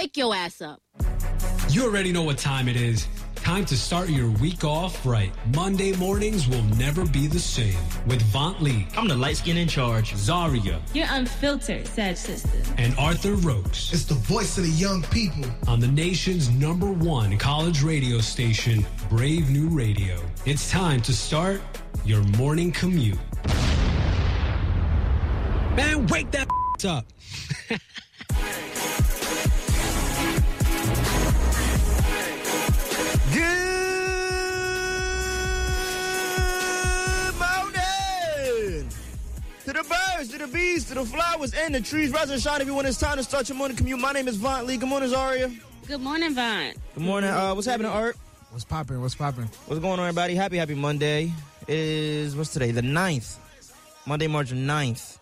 Wake your ass up. You already know what time it is. Time to start your week off right. Monday mornings will never be the same. With Vont Lee. I'm the light skin in charge. Zaria. Your unfiltered Sag sister. And Arthur Rokes. It's the voice of the young people. On the nation's number one college radio station, Brave New Radio. It's time to start your morning commute. Man, wake that up. birds, to the bees, to the flowers, and the trees. Rise and shine, everyone. It's time to start your morning commute. My name is Vaunt Lee. Good morning, Zaria. Good morning, Vaughn. Good morning. Uh, what's happening, Art? What's popping? What's popping? What's going on, everybody? Happy, happy Monday. It is, what's today? The 9th. Monday, March 9th.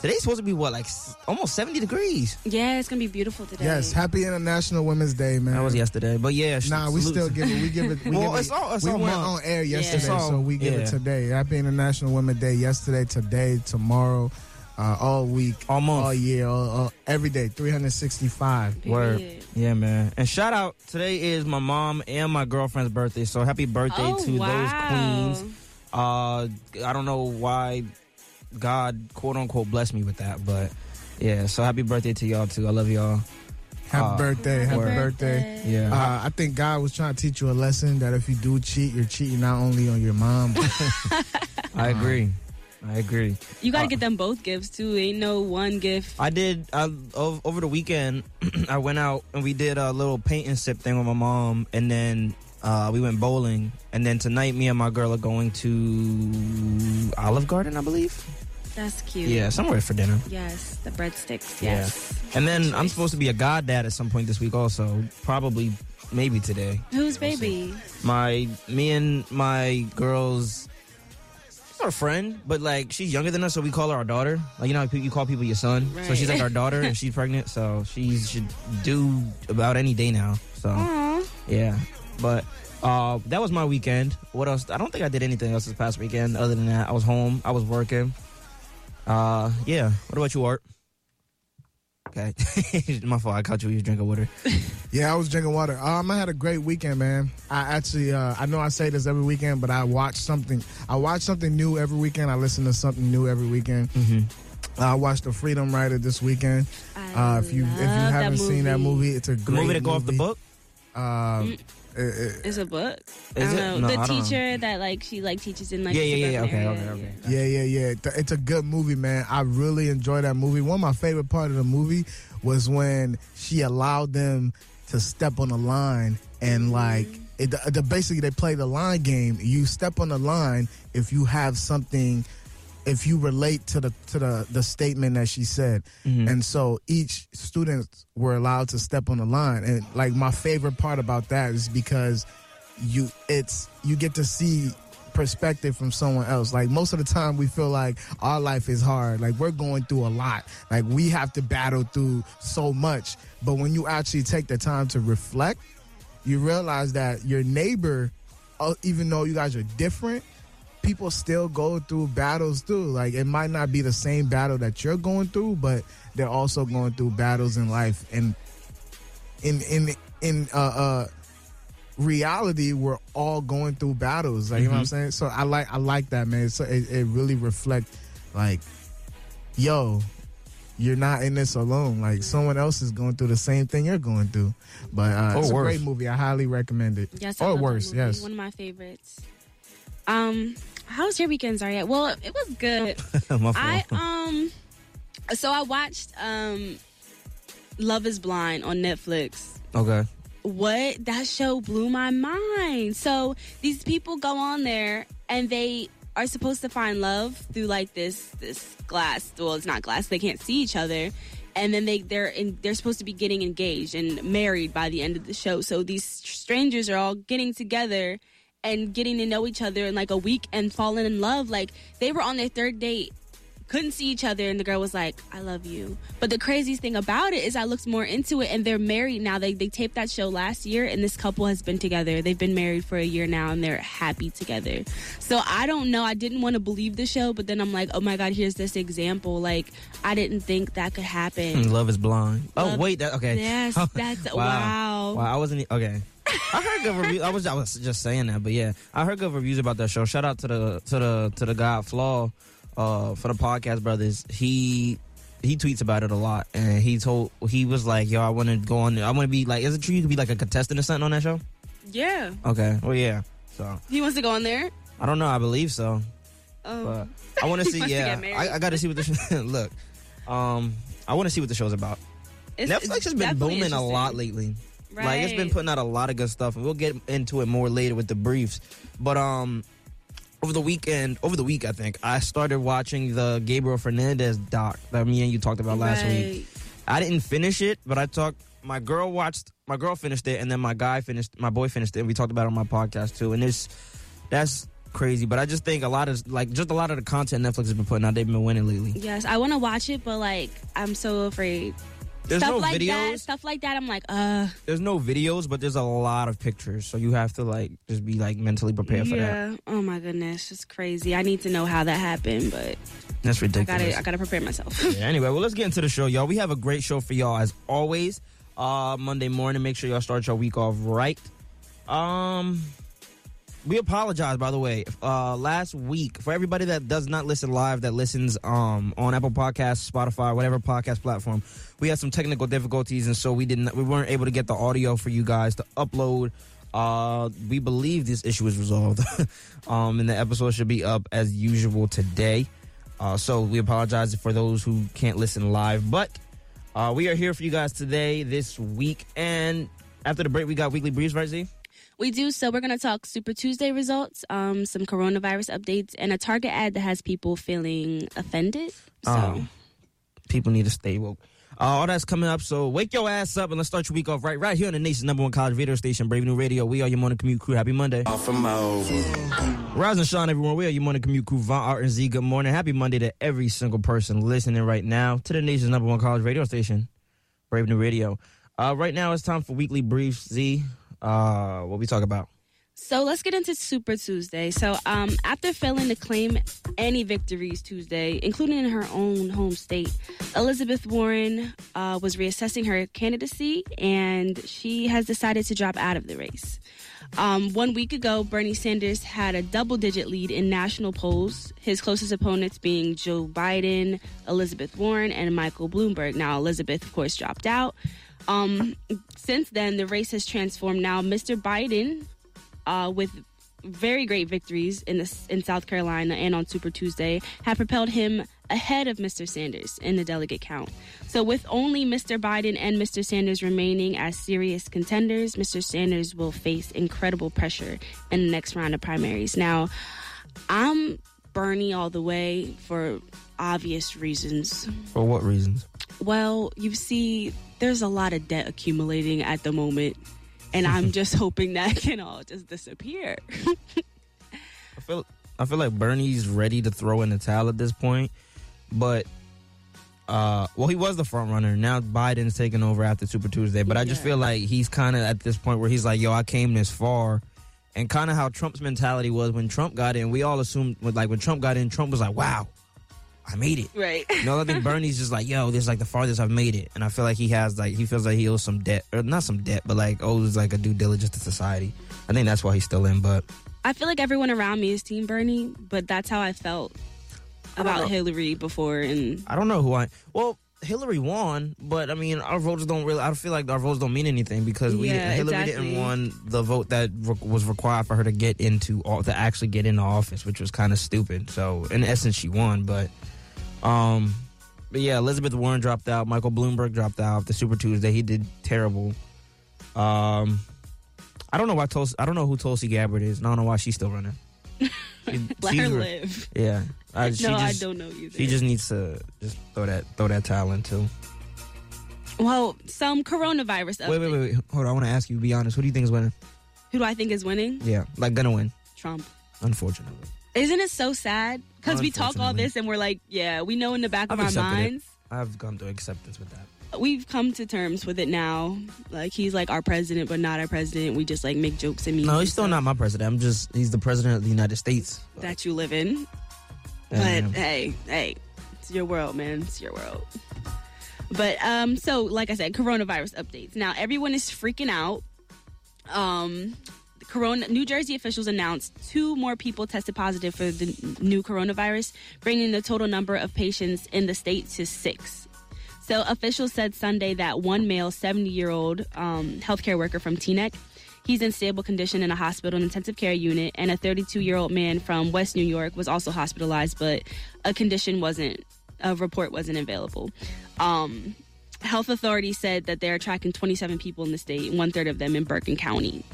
Today's supposed to be, what, like s- almost 70 degrees? Yeah, it's gonna be beautiful today. Yes, happy International Women's Day, man. That was yesterday. But yeah. sh- Nah, we salute still give it. We give it. We, Well, give it's it, all- it's we all went month. on air yesterday, It's all- so we give yeah. it today. Happy International Women's Day yesterday, today, tomorrow, uh, all week, All month. all year, all, all, every day, 365. Word. Period. Yeah, man. And shout out, today is my mom and my girlfriend's birthday. So happy birthday Oh, to wow. those queens. Uh, I don't know why God, quote unquote, blessed me with that, but yeah. So happy birthday to y'all too. I love y'all. Happy Uh, birthday, happy Word. birthday. Yeah. Uh, I think God was trying to teach you a lesson that if you do cheat, you're cheating not only on your mom, I agree. I agree. You gotta Uh, get them both gifts too. Ain't no one gift. I did I, ov- over the weekend. I went out and we did a little paint and sip thing with my mom, and then uh, we went bowling. And then tonight, me and my girl are going to Olive Garden, I believe. That's cute. Yeah, somewhere for dinner. Yes, the breadsticks. Yeah. Yes. And then I'm supposed to be a goddad at some point this week, also. Probably, maybe today. Who's baby? My, me and my girl's. She's our friend, but like she's younger than us, so we call her our daughter. Like you know, how you call people your son. So she's like our daughter, and she's pregnant, so she should do about any day now. So Aw. yeah, but uh, that was my weekend. What else? I don't think I did anything else this past weekend. Other than that, I was home. I was working. Uh, yeah. What about you, Art? Okay, my fault. I caught you. You drinking water. Yeah, I was drinking water. Um, I had a great weekend, man. I actually, uh, I know I say this every weekend, but I watch something. I watch something new every weekend. I listen to something new every weekend. Mm-hmm. I watched The Freedom Writer this weekend. I Uh, if you if you haven't seen that movie, it's a great movie that go off the book. Um, Mm. it- it- It's a book. Is I don't it? know. No, the I don't know. teacher that like she like teaches in like Yeah, the yeah, yeah, suburban okay, okay, okay. yeah, yeah, yeah. It's a- It's a good movie, man. I really enjoyed that movie. One of my favorite part of the movie was when she allowed them to step on the line and like it, the, the basically they play the line game. You step on the line if you have something if you relate to the to the the statement that she said. Mhm. And so each student were allowed to step on the line. And like my favorite part about that is because you it's you get to see perspective from someone else. Like most of the time we feel like our life is hard. Like we're going through a lot. Like we have to battle through so much. But when you actually take the time to reflect, you realize that your neighbor uh, even though you guys are different, people still go through battles too. Like it might not be the same battle that you're going through, but they're also going through battles in life. And in in in uh, uh reality, we're all going through battles. Like you know what I'm saying. So I like I like that man. So it, it really reflect like, yo. You're not in this alone. Like someone else is going through the same thing you're going through. But uh, Or it's a great movie. I highly recommend it. Yes, I or love worse. Yes. One of my favorites. Um, how was your weekend, Zaria? Well, it was good. I um, so I watched um, Love Is Blind on Netflix. okay. What that show blew my mind. So these people go on there and they are supposed to find love through like this this glass. Well, it's not glass. They can't see each other. And then they they're in, they're supposed to be getting engaged and married by the end of the show. So these strangers are all getting together and getting to know each other in like a week and falling in love. Like they were on their third date couldn't see each other, and the girl was like, "I love you." But the craziest thing about it is, I looked more into it, and they're married now. They they taped that show last year, and this couple has been together. They've been married for a year now, and they're happy together. So I don't know. I didn't want to believe the show, but then I'm like, oh my god, here's this example. Like I didn't think that could happen. Hmm, love is blind. Oh wait, that okay. Yes, that's wow. Wow, I wasn't okay. I heard good reviews. I was I was just saying that, but yeah, I heard good reviews about that show. Shout out to the to the to the guy Flaw uh, for the podcast brothers. He he tweets about it a lot, and he told he was like, "Yo, I want to go on. There. I want to be like, is it true you could be like a contestant or something on that show?" Yeah, Okay, well yeah. So he wants to go on there. I don't know. I believe so, Oh, but I want to see. yeah. I, I got to see what the show, look. Um, I want to see what the show's about. It's- Netflix it's has been booming a lot interesting. Lately. Like it's been putting out a lot of good stuff, and we'll get into it more later with the briefs. But um, over the weekend, over the week, I think I started watching the Gabriel Fernandez doc that me and you talked about last week. I didn't finish it, but I talked. My girl watched. My girl finished it, and then my guy finished. My boy finished it. and We talked about it on my podcast too, and it's that's crazy. But I just think a lot of like just a lot of the content Netflix has been putting out. They've been winning lately. Yes, I want to watch it, but like I'm so afraid. There's stuff no like videos. that, stuff like that. I'm like, uh, There's no videos, but there's a lot of pictures, so you have to like just be like mentally prepared for that. yeah. Oh my goodness, it's crazy. I need to know how that happened, but That's I ridiculous. gotta, I gotta prepare myself. Yeah, anyway, well, let's get into the show, y'all. We have a great show for y'all as always. Uh, Monday morning, make sure y'all start your week off right. Um, we apologize, by the way. Uh, last week for everybody that does not listen live, that listens um on Apple Podcasts, Spotify, whatever podcast platform, we had some technical difficulties, and so we didn't, we weren't able to get the audio for you guys to upload. Uh, we believe this issue is resolved. um, and the episode should be up as usual today. Uh, so we apologize for those who can't listen live, but uh, we are here for you guys today, this week, and after the break, we got weekly briefs, right, Z? We do. So we're gonna talk Super Tuesday results, um, some coronavirus updates, and a Target ad that has people feeling offended. So Um, people need to stay woke. Uh, all that's coming up, so wake your ass up and let's start your week off right, right here on the nation's number one college radio station, Brave New Radio. We are your morning commute crew. Happy Monday. Off from over. Rise and shine, everyone. We are your morning commute crew, Von Art and Z. Good morning. Happy Monday to every single person listening right now to the nation's number one college radio station, Brave New Radio. Uh, right now, it's time for weekly briefs. Z, uh, what we talk about? So let's get into Super Tuesday. So, um, after failing to claim any victories Tuesday, including in her own home state, Elizabeth Warren uh, was reassessing her candidacy and she has decided to drop out of the race. Um, one week ago, Bernie Sanders had a double digit lead in national polls, his closest opponents being Joe Biden, Elizabeth Warren, and Michael Bloomberg. Now, Elizabeth, of course, dropped out. Um, since then, the race has transformed. Now, Mr. Biden uh, with very great victories in the, in South Carolina and on Super Tuesday have propelled him ahead of Mr. Sanders in the delegate count. So with only Mr. Biden and Mr. Sanders remaining as serious contenders, Mr. Sanders will face incredible pressure in the next round of primaries. Now, I'm Bernie all the way for obvious reasons. For what reasons? Well, you see, there's a lot of debt accumulating at the moment, and I'm just hoping that can all just disappear. I feel I feel like Bernie's ready to throw in the towel at this point, but uh, well, he was the front runner. Now Biden's taking over after Super Tuesday, but I just feel like he's kind of at this point where he's like, "Yo, I came this far," and kind of how Trump's mentality was when Trump got in. We all assumed, like when Trump got in, Trump was like, "Wow, I made it." right. You know, I think Bernie's just like, "Yo, this is like the farthest I've made it," and I feel like he has like he feels like he owes some debt, or not some debt, but like owes like a due diligence to society. I think that's why he's still in, but. I feel like everyone around me is Team Bernie, but that's how I felt about Hillary before. And I don't know who I. Well, Hillary won, but I mean, our votes don't really. I feel like our votes don't mean anything because we Yeah, Hillary exactly. didn't won the vote that re- was required for her to get into all to actually get into office, which was kind of stupid. So in essence, she won, but um, but yeah, Elizabeth Warren dropped out. Michael Bloomberg dropped out. The Super Tuesday, he did terrible. Um, I don't know why Tulsi. I don't know who Tulsi Gabbard is. and I don't know why she's still running. She- let her live. Yeah, I, no, I don't know either. She just needs to just throw that throw that towel in too. well, some coronavirus. Wait, wait, wait, wait. Hold on. I want to ask you. Be honest. Who do you think is winning? Who do I think is winning? Yeah, like gonna win. Trump. Unfortunately. Isn't it so sad? Because we talk all this and we're like, yeah, we know in the back of I've our accepted it. minds. I've come to acceptance with that. We've come to terms with it now. Like he's like our president, but not our president. We just like make jokes and memes. No, he's still stuff not my president. I'm just he's the president of the United States. that you live in. Yeah, But hey, hey, it's your world, man. It's your world. But um, so like I said, coronavirus updates. Now everyone is freaking out. Um, corona New Jersey officials announced two more people tested positive for the new coronavirus, bringing the total number of patients in the state to six. So officials said Sunday that one male 70 year old um, healthcare worker from Teaneck, he's in stable condition in a hospital intensive care unit, and a 32 year old man from West New York was also hospitalized, but a condition wasn't, a report wasn't available. Um, health authorities said that they're tracking 27 people in the state, one third of them in Bergen County.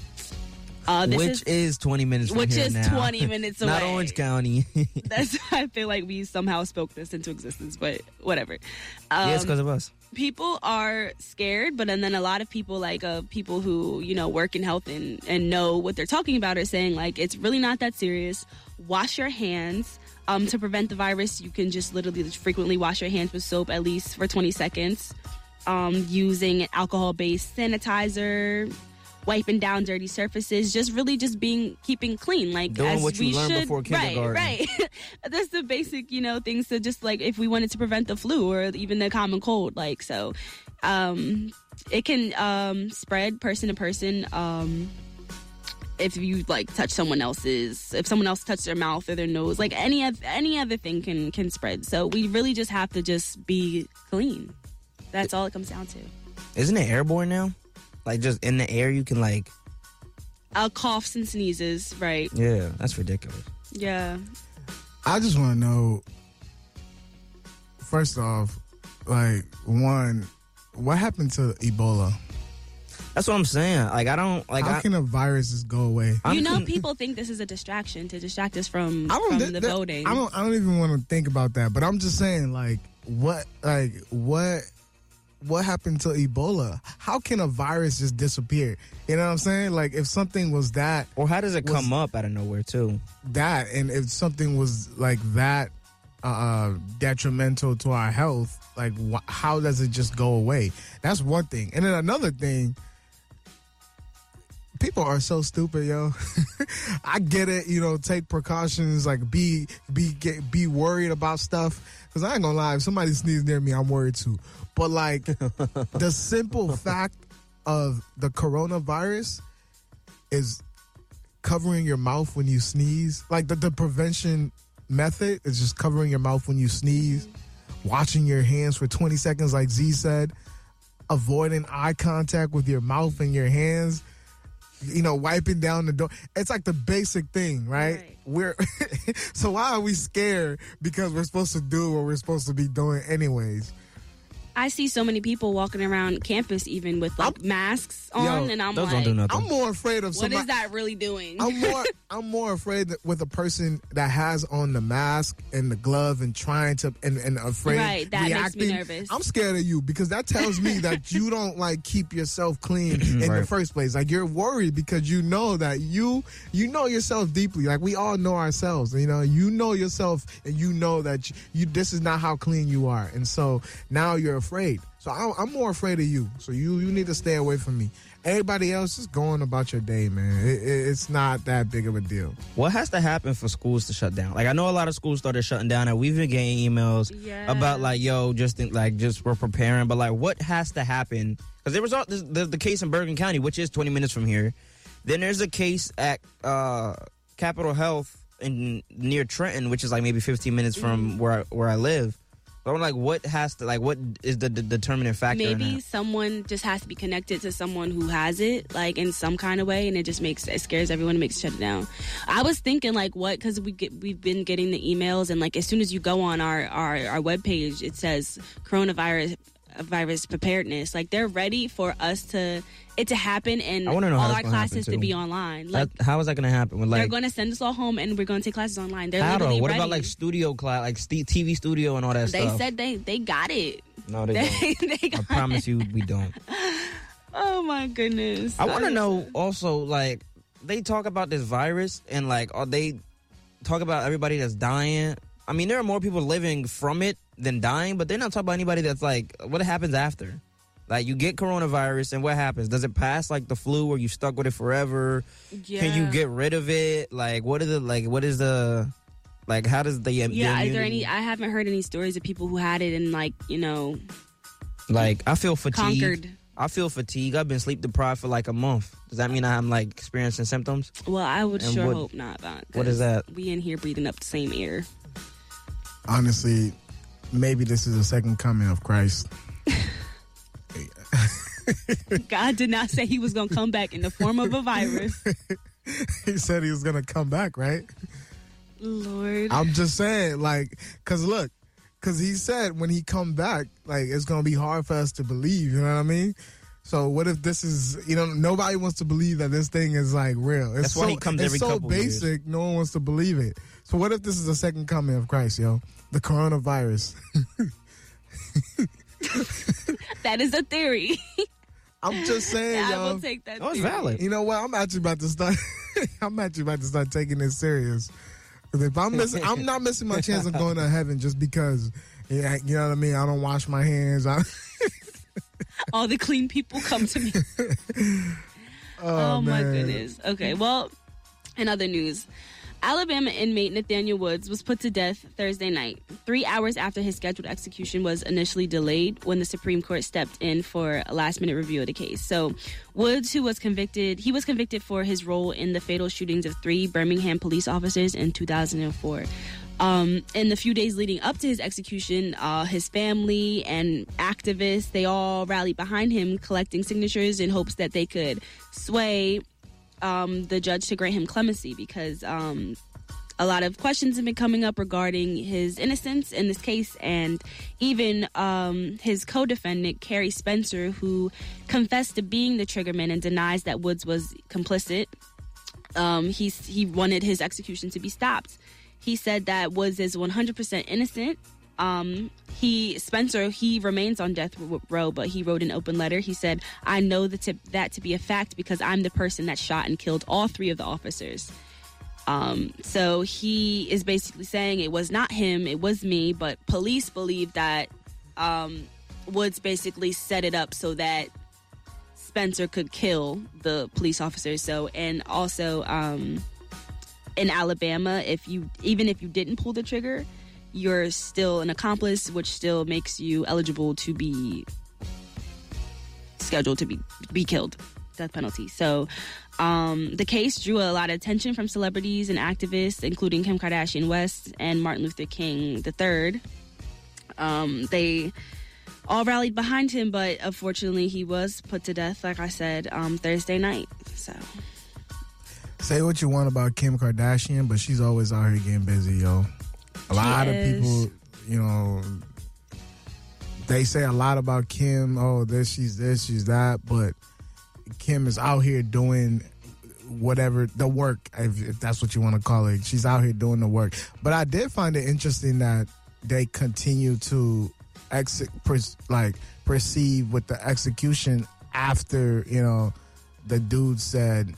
Uh, this which is, is, 20 minutes which is now. 20 minutes away. Not. Orange County. that's I feel like we somehow spoke this into existence, but whatever. Um, yeah, it's because of us. people are scared, but and then a lot of people like uh, people who you know work in health and and know what they're talking about are saying like it's really not that serious. Wash your hands. Um, to prevent the virus, you can just literally just frequently wash your hands with soap at least for 20 seconds. Um, using alcohol-based sanitizer, wiping down dirty surfaces, just really just being keeping clean. Like Doing as what you learned should. before kindergarten. Right, right. That's the basic, you know, things to just like if we wanted to prevent the flu or even the common cold, like so. Um, it can um, spread person to person. Um, if you like touch someone else's, if someone else touched their mouth or their nose, like any oth- any other thing can can spread. So we really just have to just be clean. That's all it comes down to. Isn't it airborne now? Like just in the air, you can like. Uh, coughs and sneezes, right? Yeah, that's ridiculous. Yeah. I just want to know. First off, like one, what happened to Ebola? That's what I'm saying. Like I don't like. How I, can a virus just go away? You know, people think this is a distraction to distract us from, I from don't. the that- voting. I don't. I don't even want to think about that. But I'm just saying, like, what, like, what, what happened to Ebola? How can a virus just disappear? You know what I'm saying? Like, if something was that, or how does it come up out of nowhere too? that, and if something was like that uh detrimental to our health, like, wh- how does it just go away? That's one thing. And then another thing. People are so stupid, yo. I get it, you know. Take precautions, like be be get, be worried about stuff. Cause I ain't gonna lie, if somebody sneezes near me, I'm worried too. But like the simple fact of the coronavirus is covering your mouth when you sneeze. Like the, the prevention method is just covering your mouth when you sneeze, washing your hands for 20 seconds, like Z said, avoiding eye contact with your mouth and your hands, you know, wiping down the door. It's like the basic thing, right? Right. We're so why are we scared because we're supposed to do what we're supposed to be doing anyways? I see so many people walking around campus even with like masks on, Yo, and I'm Those like, don't do. I'm more afraid of what somebody is that really doing? I'm more I'm more afraid that with a person that has on the mask and the glove and trying to and, and afraid Right, that makes me nervous. I'm scared of you because that tells me that you don't like keep yourself clean mm-hmm. in the first place. Like you're worried because you know that you you know yourself deeply. Like we all know ourselves. You know, you know yourself and you know that you, you this is not how clean you are. And so now you're afraid. So I'm, I'm more afraid of you. So you you need to stay away from me. Everybody else is going about your day, man. It, it, it's not that big of a deal. What has to happen for schools to shut down? Like I know a lot of schools started shutting down, and we've been getting emails Yeah. about like, yo, just think, like just we're preparing, but like, what has to happen? Because there was all, there's, there's the case in Bergen County, which is 20 minutes from here. Then there's a case at uh, Capital Health in near Trenton, which is like maybe 15 minutes from where I, where I live. So I'm like, what has to like, what is the, the determining factor? Maybe someone just has to be connected to someone who has it, like in some kind of way, and it just makes it scares everyone, it makes it shut it down. I was thinking like what because we get we've been getting the emails, and like as soon as you go on our our our webpage, it says coronavirus virus preparedness. Like they're ready for us to it to happen, and all our classes to be online. Like That- how is that going to happen? With they're going to send us all home, and we're going to take classes online. They're how literally What ready. about like studio class, like st- TV studio and all that they stuff? said they they got it. no, they don't. They, they I got promise you, we don't. Oh my goodness! I want to know also, like, they talk about this virus and like, are they talk about everybody that's dying. I mean, there are more people living from it than dying, but they're not talking about anybody that's like, what happens after? Like, you get coronavirus, and what happens? Does it pass like the flu, or you stuck with it forever? Yeah. Can you get rid of it? Like, what is the like? What is the like? How does the Yeah, the is there any? I haven't heard any stories of people who had it and like you know like? I feel fatigue. conquered. I feel fatigue. I've been sleep deprived for like a month. Does that mean I'm like experiencing symptoms? Well, I would And sure what- hope not. Von, what is that? We in here breathing up the same air. Honestly, maybe this is the second coming of Christ. God did not say He was going to come back in the form of a virus. he said he was gonna come back, right? Lord, I'm just saying, like, cause look, cause he said when he come back, like, it's gonna be hard for us to believe. You know what I mean? So what if this is, you know, nobody wants to believe that this thing is like real. It's That's so, why he comes it's every so couple years. basic, no one wants to believe it. So what if this is the second coming of Christ, yo? The coronavirus. that is a theory. I'm just saying, I yo. will take that. Oh, it's theory. valid. You know what? I'm actually about to start. I'm actually about to start taking this serious. 'Cause if I'm missing, I'm not missing my chance of going to heaven just because. Yeah, you know what I mean. I don't wash my hands. I, All the clean people come to me. oh, Oh, my goodness. Okay, well, in other news, Alabama inmate Nathaniel Woods was put to death Thursday night, three hours after his scheduled execution was initially delayed when the Supreme Court stepped in for a last minute review of the case. So, Woods, who was convicted, he was convicted for his role in the fatal shootings of three Birmingham police officers in 2004. Um, in the few days leading up to his execution, uh, his family and activists they all rallied behind him, collecting signatures in hopes that they could sway um, the judge to grant him clemency because um, a lot of questions have been coming up regarding his innocence in this case, and even um, his co-defendant Kerry Spencer, who confessed to being the triggerman and denies that Woods was complicit. Um, he he wanted his execution to be stopped. He said that Woods is 100% innocent. Um, he Spencer he remains on death row, but he wrote an open letter. He said, "I know that to, that to be a fact because I'm the person that shot and killed all three of the officers." Um, so he is basically saying it was not him, it was me, but police believe that um, Woods basically set it up so that Spencer could kill the police officers. So, and also um, in Alabama, if you even if you didn't pull the trigger, you're still an accomplice, which still makes you eligible to be scheduled to be be killed, death penalty. So, um, the case drew a lot of attention from celebrities and activists, including Kim Kardashian West and Martin Luther King III. Um, they all rallied behind him, but unfortunately, he was put to death, like I said, um, Thursday night. So, Say what you want about Kim Kardashian, but she's always out here getting busy, yo. A lot of people, you know, they say a lot about Kim. Oh, this, she's this, she's that, but Kim is out here doing whatever the work, if, if that's what you want to call it. She's out here doing the work. But I did find it interesting that they continue to ex- like proceed with the execution after you know the dude said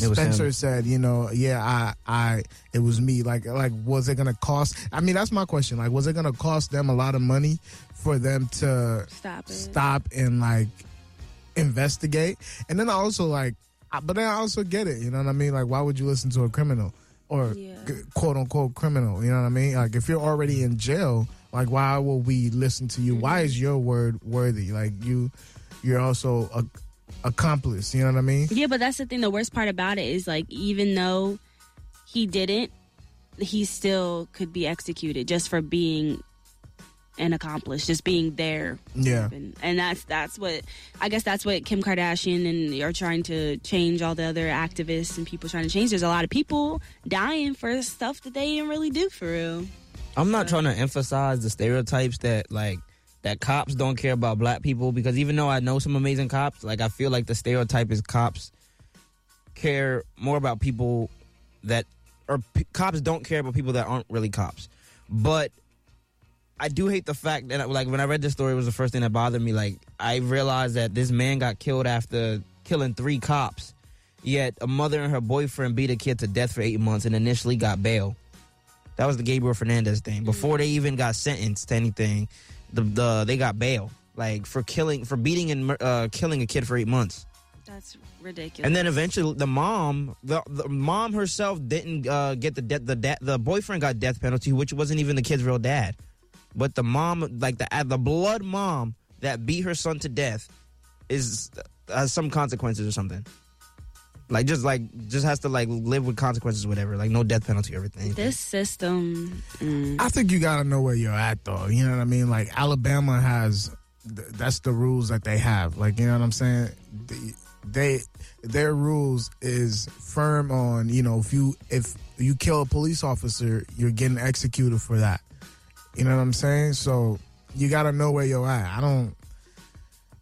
Spencer said, you know, yeah, I, I, it was me. Like, like, was it gonna cost? I mean, that's my question. Like, was it gonna cost them a lot of money for them to stop it. stop and like investigate? And then I also like, I- but then I also get it. You know what I mean? Like, why would you listen to a criminal or Yeah. quote unquote criminal? You know what I mean? Like, if you're already in jail, like, why will we listen to you? Why is your word worthy? Like, you, you're also a accomplice. You know what I mean? Yeah, but that's the thing. The worst part about it is like, even though he didn't, he still could be executed just for being an accomplice, just being there. Yeah. And, and that's that's what I guess that's what Kim Kardashian and are trying to change. All the other activists and people trying to change. There's a lot of people dying for stuff that they didn't really do for real. I'm not trying to emphasize the stereotypes that like that cops don't care about black people because even though I know some amazing cops, like I feel like the stereotype is cops care more about people that or p- cops don't care about people that aren't really cops. But I do hate the fact that like when I read this story it was the first thing that bothered me like I realized that this man got killed after killing three cops Yet a mother and her boyfriend beat a kid to death for eight months and initially got bail. That was the Gabriel Fernandez thing. Before they even got sentenced to anything, the, the they got bail like for killing for beating and uh, killing a kid for eight months. That's ridiculous. And then eventually, the mom, the, the mom herself didn't uh, get the death. The da- the boyfriend got death penalty, which wasn't even the kid's real dad. But the mom, like the uh, the blood mom that beat her son to death, is has some consequences or something. Like just like just has to like live with consequences, whatever. Like no death penalty or everything. this system. mm, I think you gotta know where you're at, though. You know what I mean? Like Alabama has, th- that's the rules that they have. Like you know what I'm saying? The- They, their rules is firm on you know if you if you kill a police officer, you're getting executed for that. You know what I'm saying? So you gotta know where you're at. I don't,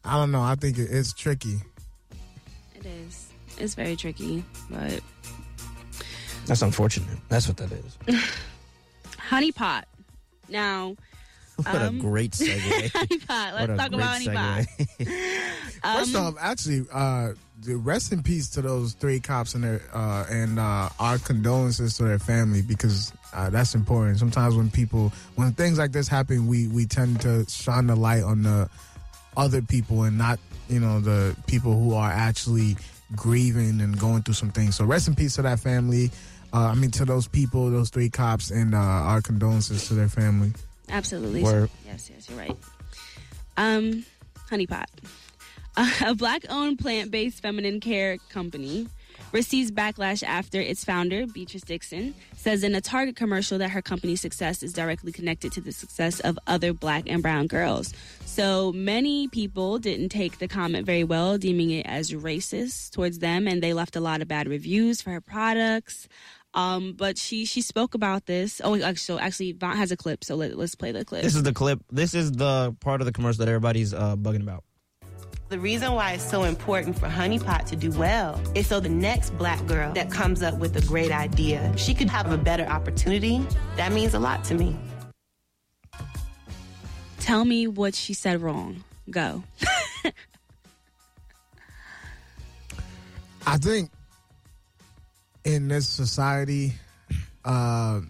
I don't know. I think it, it's tricky. It is. It's very tricky, but That's unfortunate. That's what that is. honey pot. Now, What Um, a great segue. honey pot. Let's talk about honey pot. segue. First off, actually, uh, the rest in peace to those three cops and their uh, and uh, our condolences to their family because uh, that's important. Sometimes when people when things like this happen, we we tend to shine the light on the other people and not you know the people who are actually grieving and going through some things. So rest in peace to that family. Uh, I mean, to those people, those three cops, and uh, our condolences to their family. Absolutely. Word. Yes, yes, you're right. Um, Honey Pot, a black-owned plant-based feminine care company, receives backlash after its founder, Beatrice Dixon, says in a Target commercial that her company's success is directly connected to the success of other black and brown girls. So many people didn't take the comment very well, deeming it as racist towards them, and they left a lot of bad reviews for her products. Um, but she she spoke about this. Oh, actually, actually, Vaughn has a clip, so let, let's play the clip. This is the clip. This is the part of the commercial that everybody's uh, bugging about. The reason why it's so important for Honey Pot to do well is so the next black girl that comes up with a great idea, she could have a better opportunity. That means a lot to me. Tell me what she said wrong. Go. I think in this society, uh,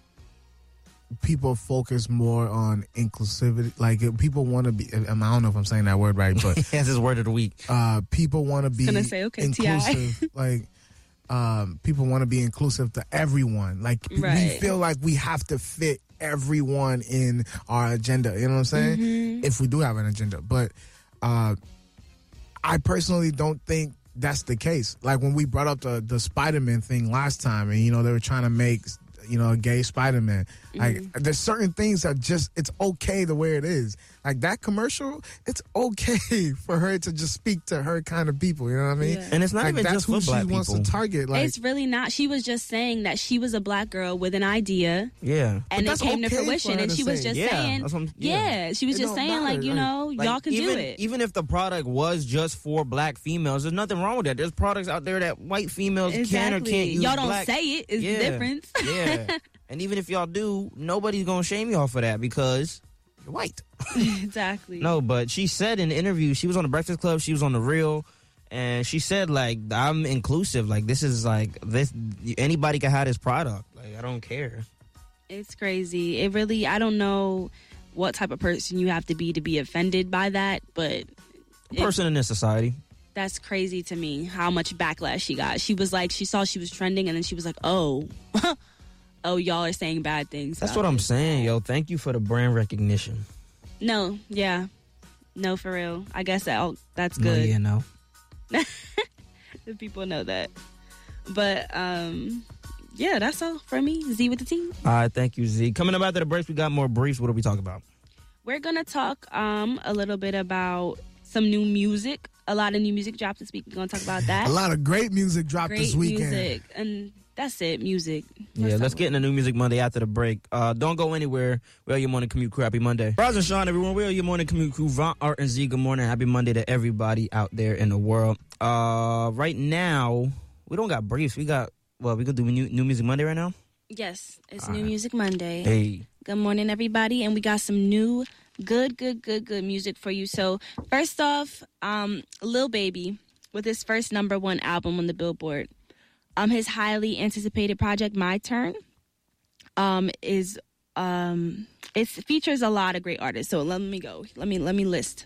people focus more on inclusivity. Like people want to be. I don't know if I'm saying that word right, but That's his word of the week. uh, people want to be gonna say, okay, inclusive. like um, people want to be inclusive to everyone. Like we feel like we have to fit everyone in our agenda. You know what I'm saying? Mm-hmm. If we do have an agenda, but uh, I personally don't think that's the case. Like when we brought up the the Spider Man thing last time, and you know they were trying to make you know a gay Spider Man. Like Mm-hmm. there's certain things that just it's okay the way it is. Like that commercial, it's okay for her to just speak to her kind of people. You know what I mean? Yeah. And it's not like even that's just who for black she wants people. to target. Like it's really not. She was just saying that she was a black girl with an idea, Yeah. and it came okay to fruition. her And to she was just Yeah, saying, that's what I'm- yeah. yeah. she was It just don't saying, like, you know, Like, y'all can even, do it. Even if the product was just for black females, there's nothing wrong with that. There's products out there that white females can or can't use. Y'all don't black. say it. Is yeah. the difference. yeah. And even if y'all do, nobody's gonna shame y'all for that because you're white. exactly. No, but she said in the interview, she was on the Breakfast Club, she was on the Real, and she said like I'm inclusive. Like this is like this anybody can have this product. Like I don't care. It's crazy. It really, I don't know what type of person you have to be to be offended by that, but it- Person in this society. that's crazy to me how much backlash she got. She was like, she saw she was trending, and then she was like, oh, oh, y'all are saying bad things. That's what I'm saying, yo. Thank you for the brand recognition. No, yeah, no, for real. I guess that that's No, good. yeah, no. if people know that. But um, yeah, that's all for me. Z with the team. All right, thank you, Z. Coming up after the breaks, we got more briefs. What are we talking about? We're gonna talk um a little bit about some new music. A lot of new music dropped this week. We're gonna talk about that. a lot of great music dropped Great this weekend. music, and that's it. Music. yeah, let's get into new music Monday after the break. Uh, don't go anywhere. We are your morning commute crew. Happy Monday. Rise and shine, everyone. We are your morning commute crew. Von, Art, and Z. Good morning. Happy Monday to everybody out there in the world. Uh, right now, we don't got briefs. We got, well, we gonna do new, new music Monday right now? Yes, it's New Music Monday. Hey. Good morning, everybody, and we got some new, good, good, good, good music for you. So first off, um, Lil Baby with his first number one album on the Billboard. Um, his highly anticipated project, My Turn, um, is um, it features a lot of great artists. So let me go. Let me let me list.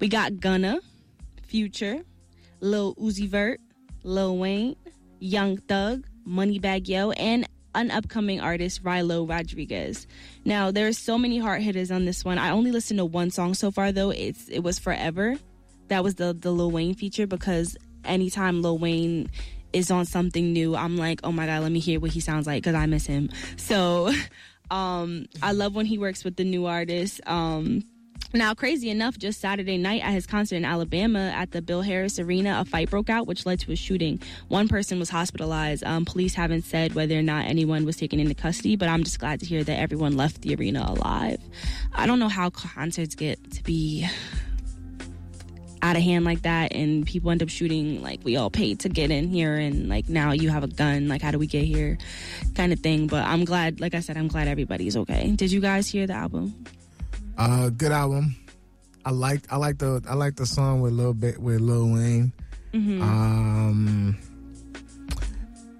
We got Gunna, Future, Lil Uzi Vert, Lil Wayne, Young Thug, Moneybag Yo, and an upcoming artist, Rylo Rodriguez. Now, there's so many hard hitters on this one. I only listened to one song so far, though. It's it was Forever. That was the the Lil Wayne feature because anytime Lil Wayne is on something new, I'm like, oh my god, let me hear what he sounds like because I miss him. So, um, I love when he works with the new artists. Um, now, crazy enough, just Saturday night at his concert in Alabama at the Bill Harris Arena, a fight broke out, which led to a shooting. One person was hospitalized. Um, police haven't said whether or not anyone was taken into custody, but I'm just glad to hear that everyone left the arena alive. I don't know how concerts get to be out of hand like that and people end up shooting like we all paid to get in here and like now you have a gun like how do we get here kind of thing but i'm glad like i said i'm glad everybody's okay did you guys hear the album Uh, good album. I like I like the I like the song with Lil bit with Lil Wayne. Um,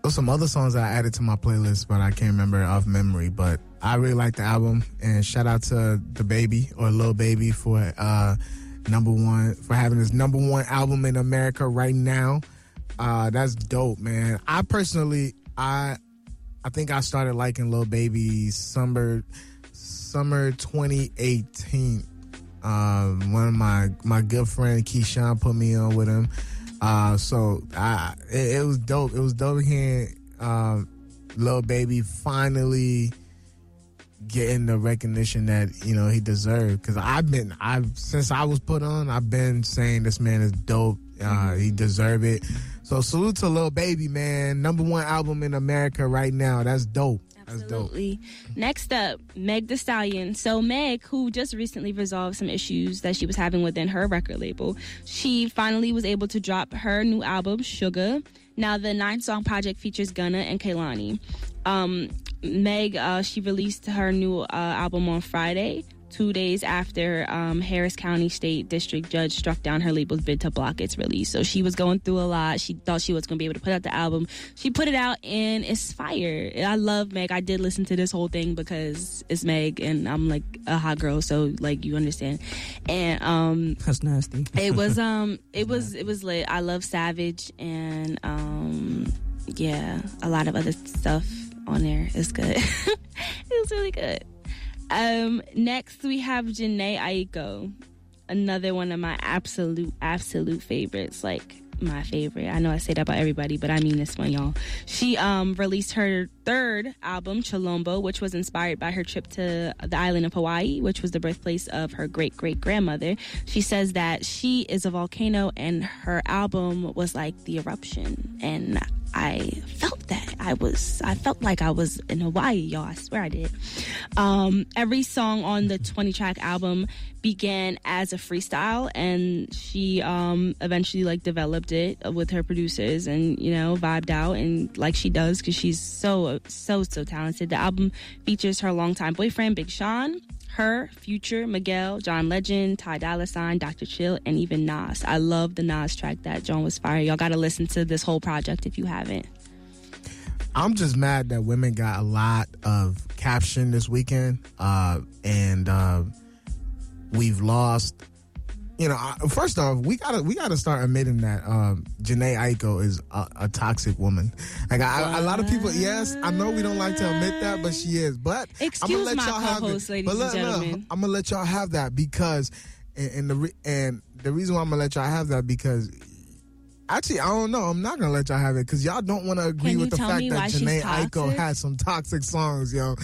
there's some other songs that I added to my playlist, but I can't remember off memory. But I really like the album, and shout out to the baby or Lil Baby for uh number one for having his number one album in America right now. Uh, that's dope, man. I personally I I think I started liking Lil Baby summer summer 2018. Um, one of my my good friend Keyshawn put me on with him. Uh, so I it, it was dope. It was dope hearing um, Lil Baby finally getting the recognition that you know he deserved. Because I've been I've since I was put on, I've been saying this man is dope. Uh, he deserve it. So salute to Lil Baby, man. Number one album in America right now. That's dope. That's dope. Absolutely. Next up, Meg Thee Stallion. So Meg, who just recently resolved some issues that she was having within her record label, she finally was able to drop her new album, Suga. Now the nine song project features Gunna and Kehlani. Um, Meg, uh, she released her new uh, album on Friday. Two days after um, Harris County State District Judge struck down her label's bid to block its release. So she was going through a lot. She thought she was going to be able to put out the album. She put it out and it's fire. I love Meg. I did listen to this whole thing because it's Meg and I'm like a hot girl. So like you understand. And um, That's nasty. it was um it was it was lit. I love Savage and um yeah, a lot of other stuff on there is good. it was really good. Um next we have Jhené Aiko, another one of my absolute absolute favorites. Like my favorite. I know I say that about everybody, but I mean this one, y'all. She um released her third album, Chilombo, which was inspired by her trip to the island of Hawaii, which was the birthplace of her great great grandmother. She says that she is a volcano and her album was like the eruption. And I felt that. I was I felt like I was in Hawaii, y'all. I swear I did. Um, every song on the 20 track album began as a freestyle and she um eventually like developed it with her producers and you know vibed out and like she does because she's so so so talented the album features her longtime boyfriend big sean her future miguel john legend ty Dolla sign dr chill and even nas i love the nas track that john was fire y'all gotta listen to this whole project if you haven't I'm just mad that women got a lot of caption this weekend, uh, and uh, we've lost. You know, I- first off, we gotta we gotta start admitting that um, Jhené Aiko is a, a toxic woman. Like I, a lot of people, yes, I know we don't like to admit that, but she is. But I'm Excuse gonna let my y'all have it. ladies but and no, gentlemen. I'm gonna let y'all have that because, and, and the re- and the reason why I'm gonna let y'all have that because Actually, I don't know. I'm not gonna let y'all have it because y'all don't want to agree with the fact that Jhené Aiko has some toxic songs, yo.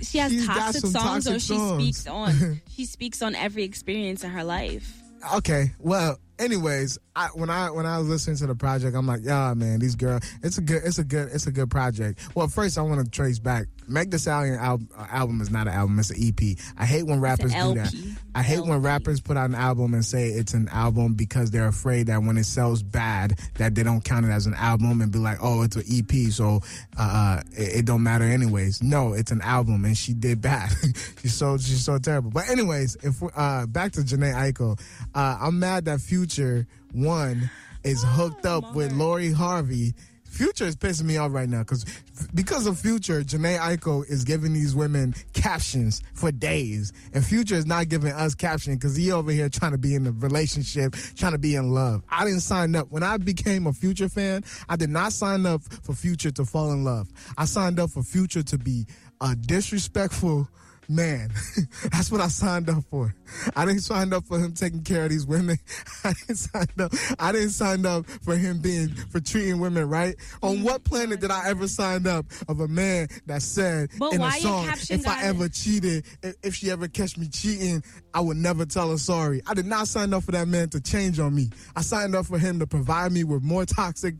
she has She's toxic songs or she songs. speaks on she speaks on every experience in her life Okay, well, anyways, I, when I when I was listening to the project, I'm like, yeah, man, these girls, it's a good, it's a good, it's a good project. Well, first I want to trace back. Meg Thee Stallion al- uh, album is not an album; it's an EP. I hate when rappers do that. I hate when rappers put out an album and say it's an album because they're afraid that when it sells bad, that they don't count it as an album and be like, oh, it's an EP, so uh, it, it don't matter anyways. No, it's an album, and she did bad. she's so she's so terrible. But anyways, if uh, back to Jhené Aiko, uh, I'm mad that Future One is hooked up oh, with Lori Harvey Future is pissing me off right now because because of Future, Jhené Aiko is giving these women captions for days, and Future is not giving us captions because he over here trying to be in a relationship, trying to be in love. I didn't sign up when I became a Future fan. I did not sign up for Future to fall in love. I signed up for Future to be a disrespectful man. That's what I signed up for. I didn't sign up for him taking care of these women. I didn't sign up. I didn't sign up for him being for treating women right. On what planet did I ever sign up of a man that said But in a song, if I ever cheated, if, she ever catch me cheating, I would never tell her sorry. I did not sign up for that man to change on me. I signed up for him to provide me with more toxic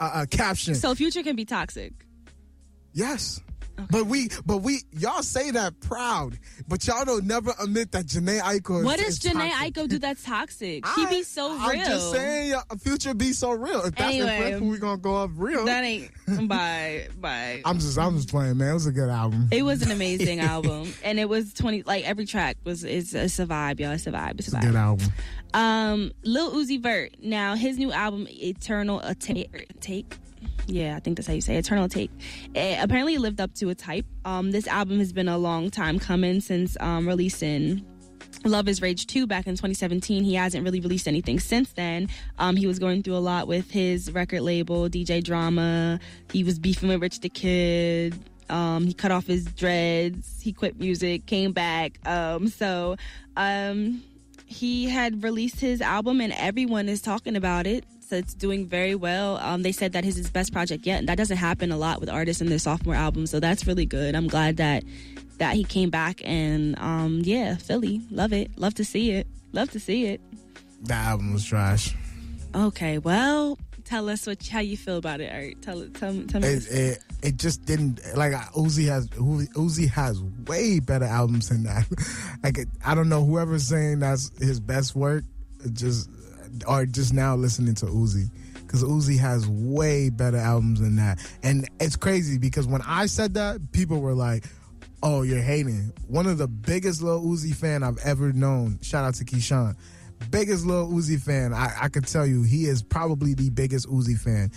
uh, uh, captions. So future can be toxic. Yes. But we, but we, y'all say that proud, but y'all don't never admit that Jhené Aiko. Is, What does is Jhené toxic. Aiko do that's toxic? She be so I, real. I'm just saying, future be so real. If that's Anyway. the we gonna go up real. That ain't bye bye. I'm just, I'm just playing, man. It was a good album. It was an amazing album, and it was twenty. Like every track was is a vibe, y'all. It's a vibe. It's a It's a good album. Um, Lil Uzi Vert. Now his new album, Eternal. Take. Yeah, I think that's how you say it, Eternal Take. It apparently lived up to its hype. Um, this album has been a long time coming since um, releasing Love is Rage 2 back in 2017. He hasn't really released anything since then. Um, he was going through a lot with his record label, DJ Drama. He was beefing with Rich the Kid. Um, he cut off his dreads. He quit music, came back. Um, so um, he had released his album, and everyone is talking about it. So it's doing very well. Um, they said that his his best project yet, and that doesn't happen a lot with artists in their sophomore album. So that's really good. I'm glad that that he came back and um, yeah, Philly, love it, love to see it, love to see it. That album was trash. Okay, well, tell us what how you feel about it, Art. Tell tell tell me. It, it, it just didn't like Uzi has Uzi has way better albums than that. like I don't know whoever's saying that's his best work, just are just now listening to Uzi because Uzi has way better albums than that. And it's crazy because when I said that, people were like. Oh, you're hating. One of the biggest Lil Uzi fan I've ever known. Shout out to Keyshawn. Biggest Lil Uzi fan. I, I could tell you he is probably the biggest Uzi fan.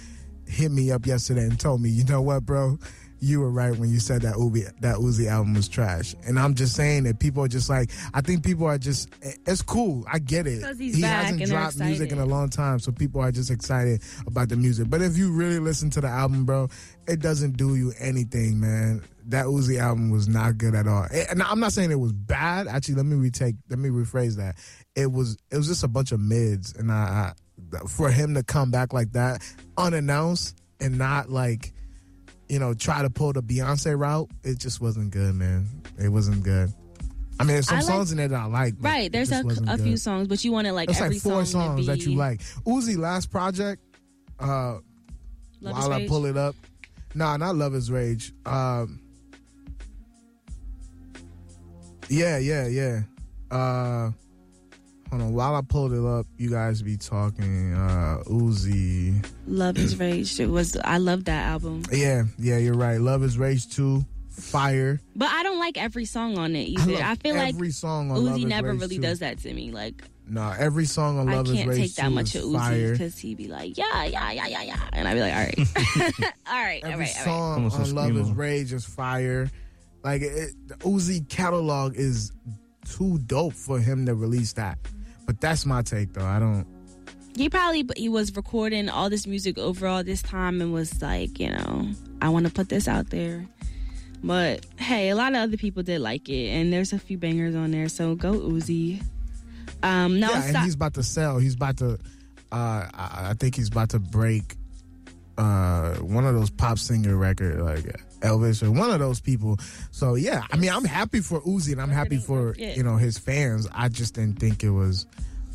Hit me up yesterday and told me, you know what, bro? You were right when you said that Uzi that Uzi album was trash. And I'm just saying that people are just like I think people are just it's cool. I get it. he hasn't dropped music in a long time, so people are just excited about the music. But if you really listen to the album, bro, it doesn't do you anything, man. That Uzi album was not good at all. And I'm not saying it was bad. Actually, let me retake. Let me rephrase that. It was. It was just a bunch of mids, and I, I for him to come back like that unannounced and not like, you know, try to pull the Beyonce route. It just wasn't good, man. It wasn't good. I mean, there's some I like- songs in there that I like. but right, there's a, a few songs, but you wanted like It's every like four song to songs that you like. Uzi last project. Uh, Love while I pull it up. Nah, not Love is Rage. Um, yeah, yeah, yeah. Uh, hold on. While I pulled it up, you guys be talking. Uh, Uzi. Love is Rage. It was I love that album, Yeah, yeah, you're right. Love is Rage 2. Fire. but I don't like every song on it I, either. love I, feel like every song on Love Uzi is never Rage really 2. does that to me. Like Nah, every song on I Love is can't Rage take that 2 much is of Uzi fire. because he'd be like, yeah, yeah, yeah, yeah, yeah, and I'd be like, all right, all right, all Every right, all right. song Almost on some Love is screamo. Rage is fire. Like it, the Uzi catalog is too dope for him to release that. But that's my take, though. I don't. He probably he was recording all this music over all this time and was like, you know, I want to put this out there. But hey, a lot of other people did like it, and there's a few bangers on there. So go Uzi. Um, now yeah, and he's about to sell. He's about to. Uh, I, I think he's about to break uh, one of those pop singer record like Elvis or one of those people. So yeah, I mean, I'm happy for Uzi and I'm happy for you know his fans. I just didn't think it was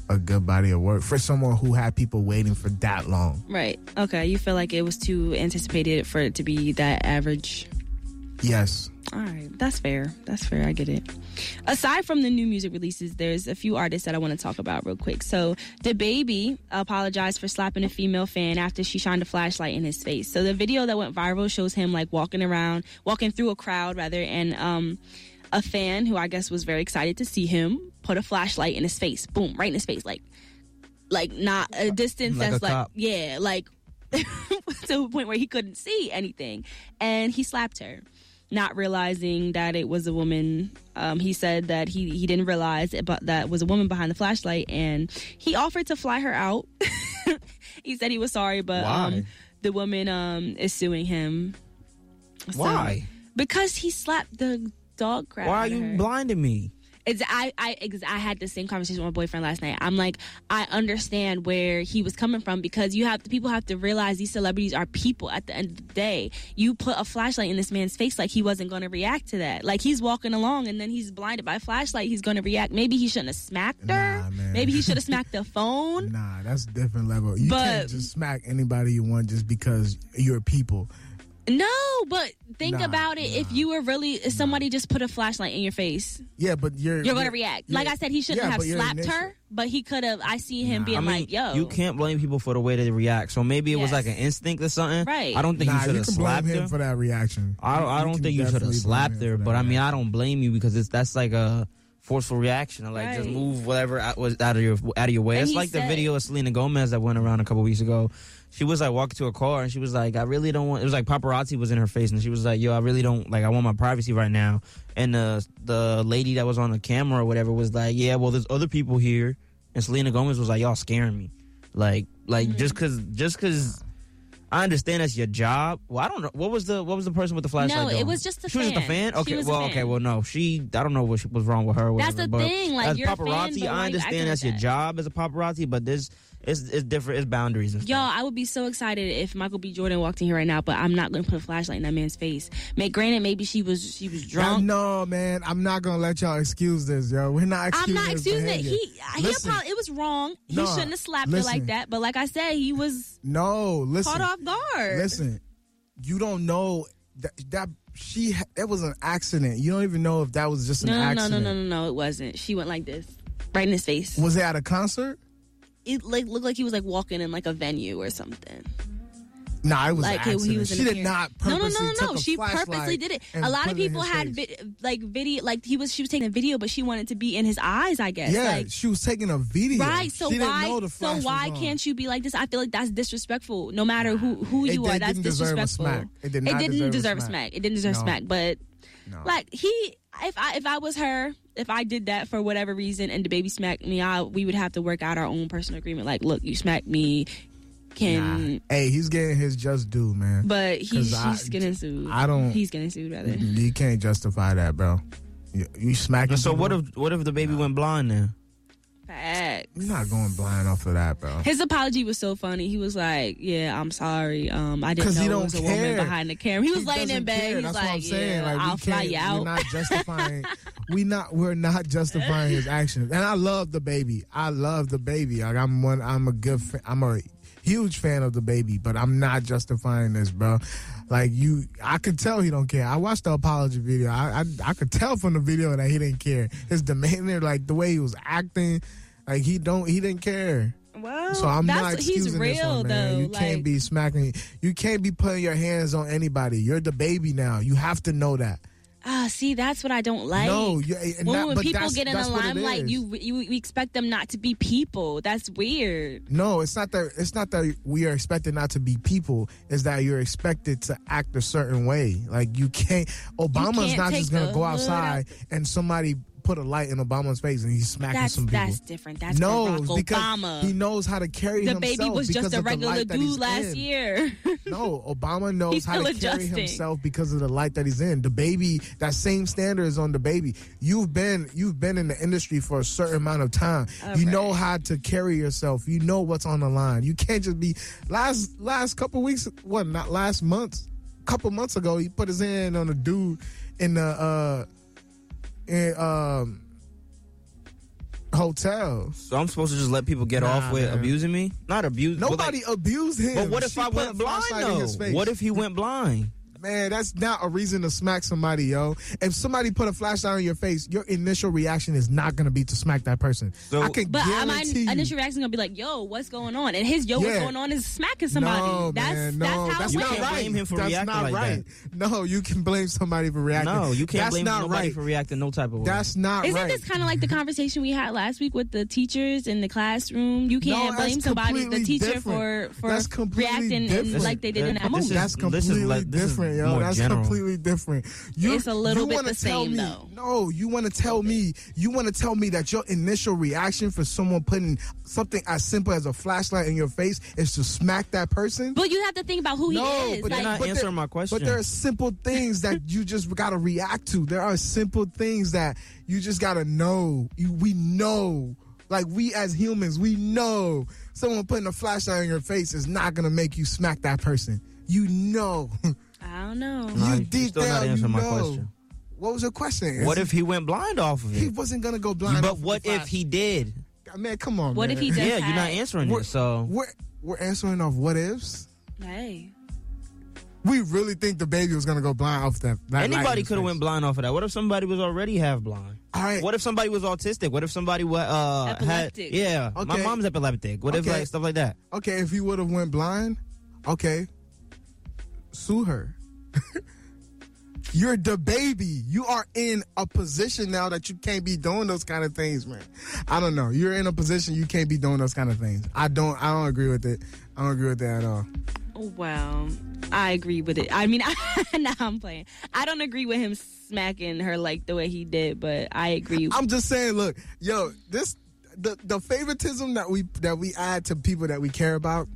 a good body of work for someone who had people waiting for that long. right? Okay, you feel like it was too anticipated for it to be that average. Yes. All right, that's fair. That's fair. I get it. Aside from the new music releases, there's a few artists that I want to talk about real quick. So, DaBaby apologized for slapping a female fan after she shined a flashlight in his face. So, the video that went viral shows him like walking around, walking through a crowd rather, and um, a fan who I guess was very excited to see him put a flashlight in his face. Boom, right in his face, like, like not a distance Like that's a like, cop. yeah, like to a point where he couldn't see anything, and he slapped her. Not realizing that it was a woman, um, he said that he he didn't realize it, but that was a woman behind the flashlight, and he offered to fly her out. he said he was sorry, but um, the woman um, is suing him. So- Why? because he slapped the dog crap. Why are you blinding me? It's I I I had the same conversation with my boyfriend last night. I'm like, I understand where he was coming from because you have people have to realize these celebrities are people. At the end of the day, you put a flashlight in this man's face like he wasn't going to react to that. Like he's walking along and then he's blinded by a flashlight. He's going to react. Maybe he shouldn't have smacked her. Nah. Maybe he should have smacked the phone. Nah, that's a different level. You But- can't just smack anybody you want just because you're people. No, but think Nah, about it. If you were really, if somebody just put a flashlight in your face, Yeah, but you're you're going to react. Like I said, he shouldn't yeah, have slapped her, but he could have. I see him Nah. being I mean, like, "Yo, you can't blame people for the way they react. So maybe it was like an instinct or something. Right. I don't think Nah, you should you have can blame slapped him her. for that reaction. I don't, I don't think you should have slapped him her, but I mean. I don't blame you because it's that's like a forceful reaction. Like just move whatever out, was out of your out of your way. And It's he like the video of Selena Gomez that went around a couple weeks ago. She was like walking to a car and she was like, "I really don't want." It was like paparazzi was in her face and she was like, "Yo, I really don't like. I want my privacy right now." And the the lady that was on the camera or whatever was like, "Yeah, well, there's other people here." And Selena Gomez was like, "Y'all scaring me." Like, like Mm-hmm. just cause, just cause. I understand that's your job. Well, I don't know. What was the what was the person with the flashlight? No, it was just a She was just a fan. fan. Okay, well, fan. okay, well, no, she. I don't know what she, was wrong with her. or That's the but thing, like, as you're a fan, paparazzi, I why you acting understand that's like your job as a paparazzi, but there's it's it's different. It's boundaries. And Y'all. I would be so excited if Michael B. Jordan walked in here right now, but I'm not going to put a flashlight in that man's face. May, granted, maybe she was she was drunk. no, man, I'm not gonna let y'all excuse this, yo. We're not I'm excusing not his excusing it. behavior. He, he Listen, apolog- it was wrong. He Nah, shouldn't have slapped her like that. But like I said, he was no, listen, caught off guard. listen. You don't know that, that she that was an accident. You don't even know if that was just an No, no, no, accident. no, no, no, no. It wasn't. She went like this, right in his face. Was it at a concert? It like looked like he was like walking in like a venue or something. Nah, it was like an he, was she did not no no no no no she purposely did it a lot of people had vi- like video like he was she was taking a video but she wanted to be in his eyes i guess Yeah, like she was taking a video. right so she why so why can't you be like this i feel like that's disrespectful no matter who who It you did- are that's didn't deserve a disrespectful smack. It did not didn't deserve a deserve a smack. smack it didn't deserve a No. smack but No. like he if i if i was her if i did that for whatever reason and DaBaby smacked me i we would have to work out our own personal agreement like look you smacked me can Nah. Hey, he's getting his just due, man. but he's 'Cause I- he's getting sued I don't- he's getting sued rather You can't justify that, bro. You, you smacking. So what if what if DaBaby went blind then? Facts. You're not going blind off of that, bro. His apology was so funny. He was like, "Yeah, I'm sorry. Um, I didn't know he don't was a care. woman behind the camera." He was He laying in bed. care. He's That's like, what I'm saying. "Yeah, Like, I'll we fly can't, you out." We're not justifying. we not. We're not justifying his actions. And I love DaBaby. I love DaBaby. Like I'm one. I'm a good. I'm a huge fan of DaBaby. But I'm not justifying this, bro. Like you, I could tell he don't care. I watched the apology video. I, I I could tell from the video that he didn't care. His demeanor, like the way he was acting, like he don't. He didn't care. well, So I'm not he's excusing real this one, man. though. You like, can't be smacking. You can't be putting your hands on anybody. You're DaBaby now. You have to know that. ah, see, that's what I don't like. no, you, when, that- when people get in the that's what it limelight, you you we expect them not to be people. That's weird. No, it's not that. It's not that we are expected not to be people. Is that you're expected to act a certain way. Like you can't. Obama's can't not just gonna go outside and somebody put a light in Obama's face and he's smacking That's some people. that's different. That's no, Barack because Obama. he knows how to carry the himself. baby was just a regular light that he's dude last in. year. No, Obama knows how to still carry himself because of the light that he's in. DaBaby, that same standard is on DaBaby. You've been you've been in the industry for a certain amount of time. You know how to carry yourself. You know what's on the line. You can't just be last last couple weeks. What not last month? Couple months ago, he put his hand on a dude in the uh in um hotel. So I'm supposed to just let people get Nah, off with man. abusing me? Not abuse. but, like- Nobody abused him. But what if She I went blind though? What if he went blind? Man, that's not a reason to smack somebody, yo. If somebody put a flashlight on your face, your initial reaction is not gonna be to smack that person. So- I can But my guarantee you. initial reaction gonna be like, "Yo, what's going on?" And his "Yo, what's going on?" is smacking somebody. No, that's man, that's no, how that's it not went. can't right. blame him for that's reacting not like right. No, you can blame somebody for reacting. No, you can't that's blame not nobody right. for reacting no type of way. That's not Isn't right. this kind of like the conversation we had last week with the teachers in the classroom? You can't No, blame somebody, the teacher, different. for for That's reacting different. like they did in that This movie. That's completely like- this is different, yo. more That's general. completely different. You, It's a little you bit wanna the tell same, me, though. No, you want to tell me. You want to tell me that your initial reaction for someone putting something as simple as a flashlight in your face is to smack that person. but you have to think about who no, he is. but like, you're not but answering there- my question. But there are simple things that you just gotta react to. There are simple things that you just gotta know. You, we know, like we as humans, we know someone putting a flashlight in your face is not gonna make you smack that person. You know. I don't know. No, you you're deep still not down, you answering my know. question. What was your question? What if he went blind off of it? he wasn't gonna go blind? But off what the if he did? Man, come on. What man. if he just Yeah, you're not answering We're, it. So we're we're answering off what ifs. Hey, We really think DaBaby was gonna go blind off that. that anybody could have went blind off of that. What if somebody was already half blind? All right. What if somebody was autistic? What if somebody wa- uh, had Epileptic. yeah? My mom's epileptic. What if like stuff like that? Okay, if he would have went blind, okay, sue her. You're DaBaby. You are in a position now that you can't be doing those kind of things, man. I don't know. You're in a position you can't be doing those kind of things. I don't. I don't agree with it. I don't agree with that at all. Oh, well, I agree with it. I mean, now I'm playing. I don't agree with him smacking her like the way he did, but I agree. I'm just saying. Look, yo, this the the favoritism that we that we add to people that we care about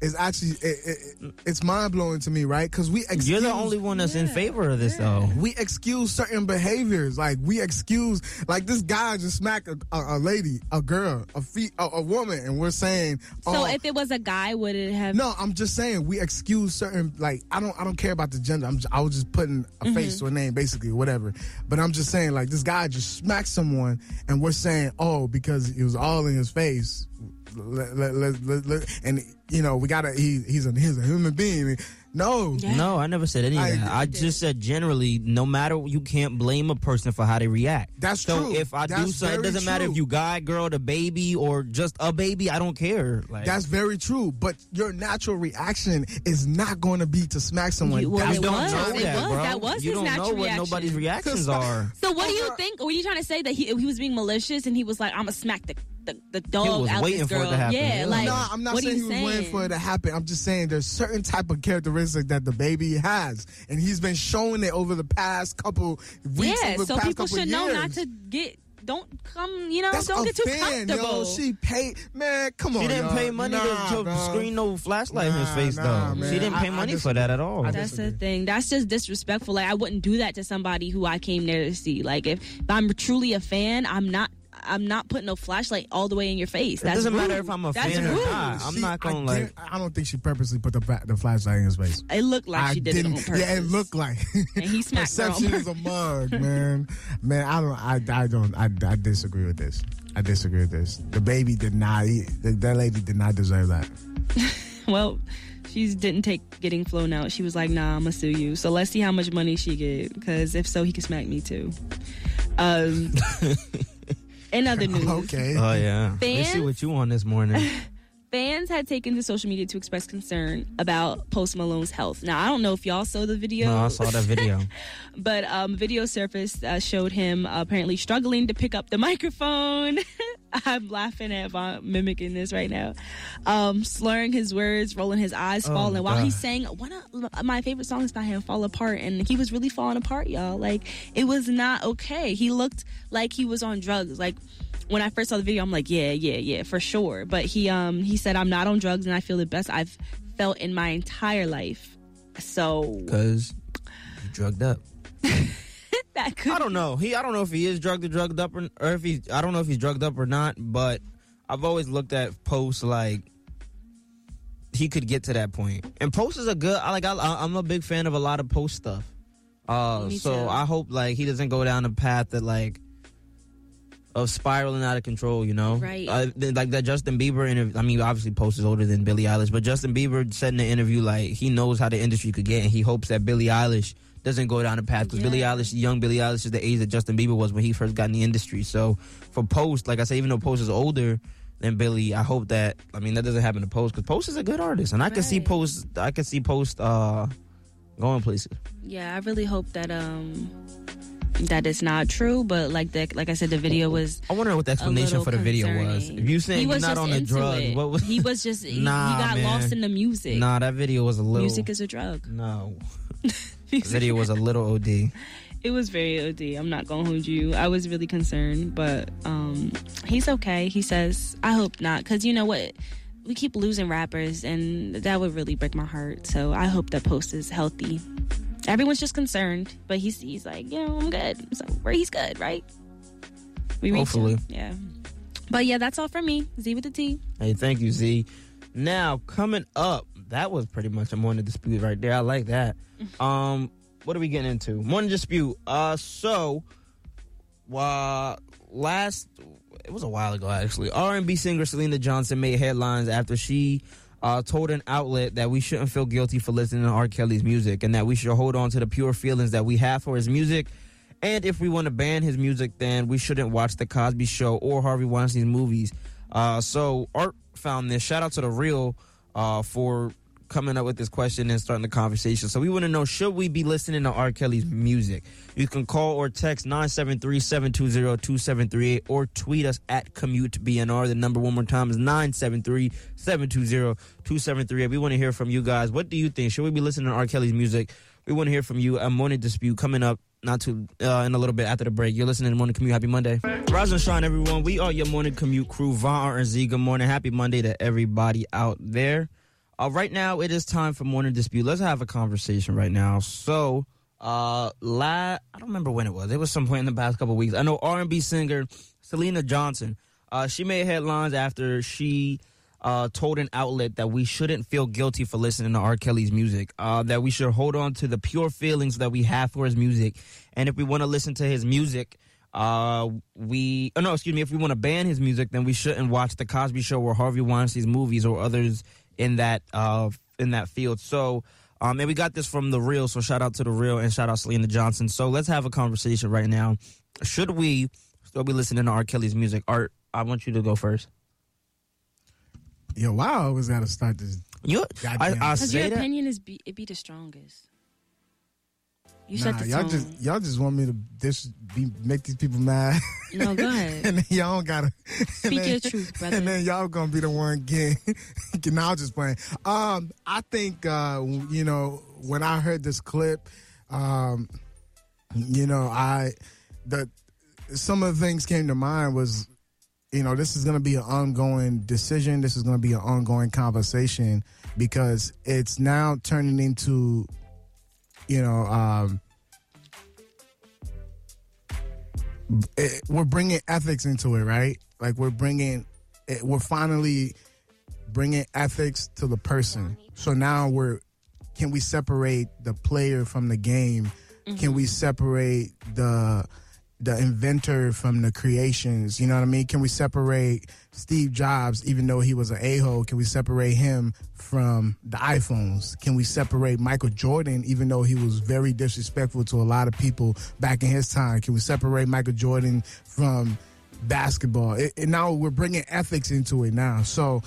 is actually it, it, it's mind blowing to me, right? Because we excuse, You're the only one that's in favor of this, though. we excuse certain behaviors. Like we excuse, like this guy just smacked a, a, a lady, a girl, a feet, a, a woman, and we're saying, so oh, if it was a guy, would it have? no, I'm just saying we excuse certain. Like I don't, I don't care about the gender. I'm, just, I was just putting a mm-hmm. face to a name, basically, whatever. But I'm just saying, like this guy just smacked someone, and we're saying, oh, because it was all in his face. Let, let, let, let- let- and you know we gotta. He, he's a he's a human being. No, Yeah. No, I never said any of I- that. I just said generally, no matter you can't blame a person for how they react. That's so true. if I do That's something, it doesn't matter if you guy, girl, DaBaby, or just a baby. I don't care. Like That's very true, but your natural reaction is not going to be to smack someone. You- well, That's it don't was. know It that, was. bro. That was you his don't know natural what reaction. nobody's reactions are. So what do you think? Were you trying to say that he he was being malicious and he was like, "I'm gonna smack the the, the dog was out waiting this for it girl"? to happen. Yeah, Yeah. like no, I'm not what saying he was saying? waiting for it to happen. I'm just saying there's certain type of characteristics that DaBaby has, and he's been showing it over the past couple weeks. Yeah, over the so past people couple should know not years. to get. Don't come, you know. That's don't get too fan, comfortable. yo. She paid, man. Come on, She didn't y'all. pay money Nah, to, to bro. screen no flashlight in his face, nah, though. man. She didn't pay I- I money just- for that at all. I That's the thing. That's just disrespectful. Like I wouldn't do that to somebody who I came there to see. Like if, if I'm truly a fan, I'm not. I'm not putting no flashlight all the way in your face. it That's doesn't matter if I'm a That's fan or rude. not. I'm She- not gonna like. guarantee- I don't think she purposely put the fa- the flashlight in his face. It looked like I she did it on didn't. purpose. Yeah, it looked like. And he smacked her on Perception is a mug, man. Man, I don't. I, I don't. I, I disagree with this. I disagree with this. DaBaby did not. He, the, that lady did not deserve that. Well, she didn't take getting flown out. She was like, "Nah, I'm gonna sue you." So let's see how much money she get. Because if so, he can smack me too. Um, in other news, Okay. Oh yeah. Let's see Fans? what you on this morning. fans had taken to social media to express concern about Post Malone's health. Now, I don't know if y'all saw the video. no, I saw that video. but um, video surfaced uh, showed him uh, apparently struggling to pick up the microphone. I'm laughing at mimicking this right now. Um, slurring his words, rolling his eyes, Oh, falling while God. he sang one of my favorite songs by him, "Fall Apart," and he was really falling apart, y'all. Like it was not okay. He looked like he was on drugs. Like when I first saw the video, I'm like, yeah, yeah, yeah, for sure. But he um he said, "I'm not on drugs, and I feel the best I've felt in my entire life." So Cause you drugged up. that could I don't know. He I don't know if he is drugged or drugged up or, or if he I don't know if he's drugged up or not, but I've always looked at Post like he could get to that point. And Post is a good I like I I'm a big fan of a lot of Post stuff. Uh Me so too. I hope like he doesn't go down a path that like of spiraling out of control. You know, Right. Uh, like that Justin Bieber interview. I mean, obviously, Post is older than Billie Eilish, but Justin Bieber said in the interview like he knows how the industry could get, and he hopes that Billie Eilish doesn't go down the path because Billie Yeah. Eilish, young Billie Eilish, is the age that Justin Bieber was when he first got in the industry. So for Post, like I say, even though Post is older than Billie, I hope that I mean that doesn't happen to Post because Post is a good artist, and I can see Post. I can see Post uh, going places. Yeah, I really hope that um that is not true. But like the like I said, the video was I wonder what the explanation for the video was. If you saying he you're was not on the drug, it. what was he was just he, Nah, he got man. lost in the music. Nah, that video was a little. Music is a drug. no. the video was a little OD. It was very OD. I'm not gonna hold you. I was really concerned, but um, he's okay. He says, "I hope not," because you know what? We keep losing rappers, and that would really break my heart. So I hope that Post is healthy. Everyone's just concerned, but he's he's like, you know, I'm good. So where he's good, right? We reached him. Hopefully. yeah. But yeah, that's all for me. Z with the T. Hey, thank you, Z. Now coming up, that was pretty much a morning dispute right there. I like that. Um, what are we getting into? Morning dispute. Uh, so, uh, last it was a while ago actually. R and B singer Syleena Johnson made headlines after she uh, told an outlet that we shouldn't feel guilty for listening to R. Kelly's music and that we should hold on to the pure feelings that we have for his music. And if we want to ban his music, then we shouldn't watch The Cosby Show or Harvey Weinstein's movies. Uh, so Art found this. Shout out to the Real uh, for coming up with this question and starting the conversation. So we want to know: Should we be listening to R. Kelly's music? You can call or text 973-720-2738 or tweet us at commute BNR. The number one more time is 973-720-2738. We want to hear from you guys. What do you think? Should we be listening to R. Kelly's music? We want to hear from you. A morning dispute coming up not too uh, in a little bit after the break. You're listening to Morning Commute. Happy Monday. Rise and shine, everyone. We are your Morning Commute crew. Von Art and Z. Good morning. Happy Monday to everybody out there. Uh, right now, it is time for Morning Dispute. Let's have a conversation right now. So, uh, la- I don't remember when it was. It was some point in the past couple weeks. I know R&B singer Syleena Johnson. Uh, she made headlines after she uh, told an outlet that we shouldn't feel guilty for listening to R. Kelly's music. Uh, that we should hold on to the pure feelings that we have for his music, and if we want to listen to his music, uh, we oh no, excuse me, if we want to ban his music, then we shouldn't watch the Cosby Show or Harvey Weinstein's movies or others in that uh in that field. So. Um, and we got this from the real, so shout out to the real and shout out Syleena Johnson. So let's have a conversation right now. Should we still be listening to R. Kelly's music? Art, I want you to go first. Yo, why I always got to start this? You, I, Goddamn. I Because say your that. opinion is be, it be the strongest. You Nah, set the y'all tone. just y'all just want me to dis, be, make these people mad, no, go ahead. and then y'all gotta and Speak then- your truth, brother. And then y'all gonna be the one getting. now I'm just playing. Um, I think uh, you know when I heard this clip, um, you know I the some of the things came to mind was you know this is going to be an ongoing decision. This is going to be an ongoing conversation because it's now turning into you know um it, we're bringing ethics into it right? Like we're bringing it, we're finally bringing ethics to the person. So now we're can we separate the player from the game? Can we separate the the inventor from the creations you know what i mean? Can we separate steve jobs even though he was an a-hole can we separate him from the iphones? Can we separate michael jordan even though he was very disrespectful to a lot of people back in his time? Can we separate michael jordan from basketball? And now we're bringing ethics into it now. So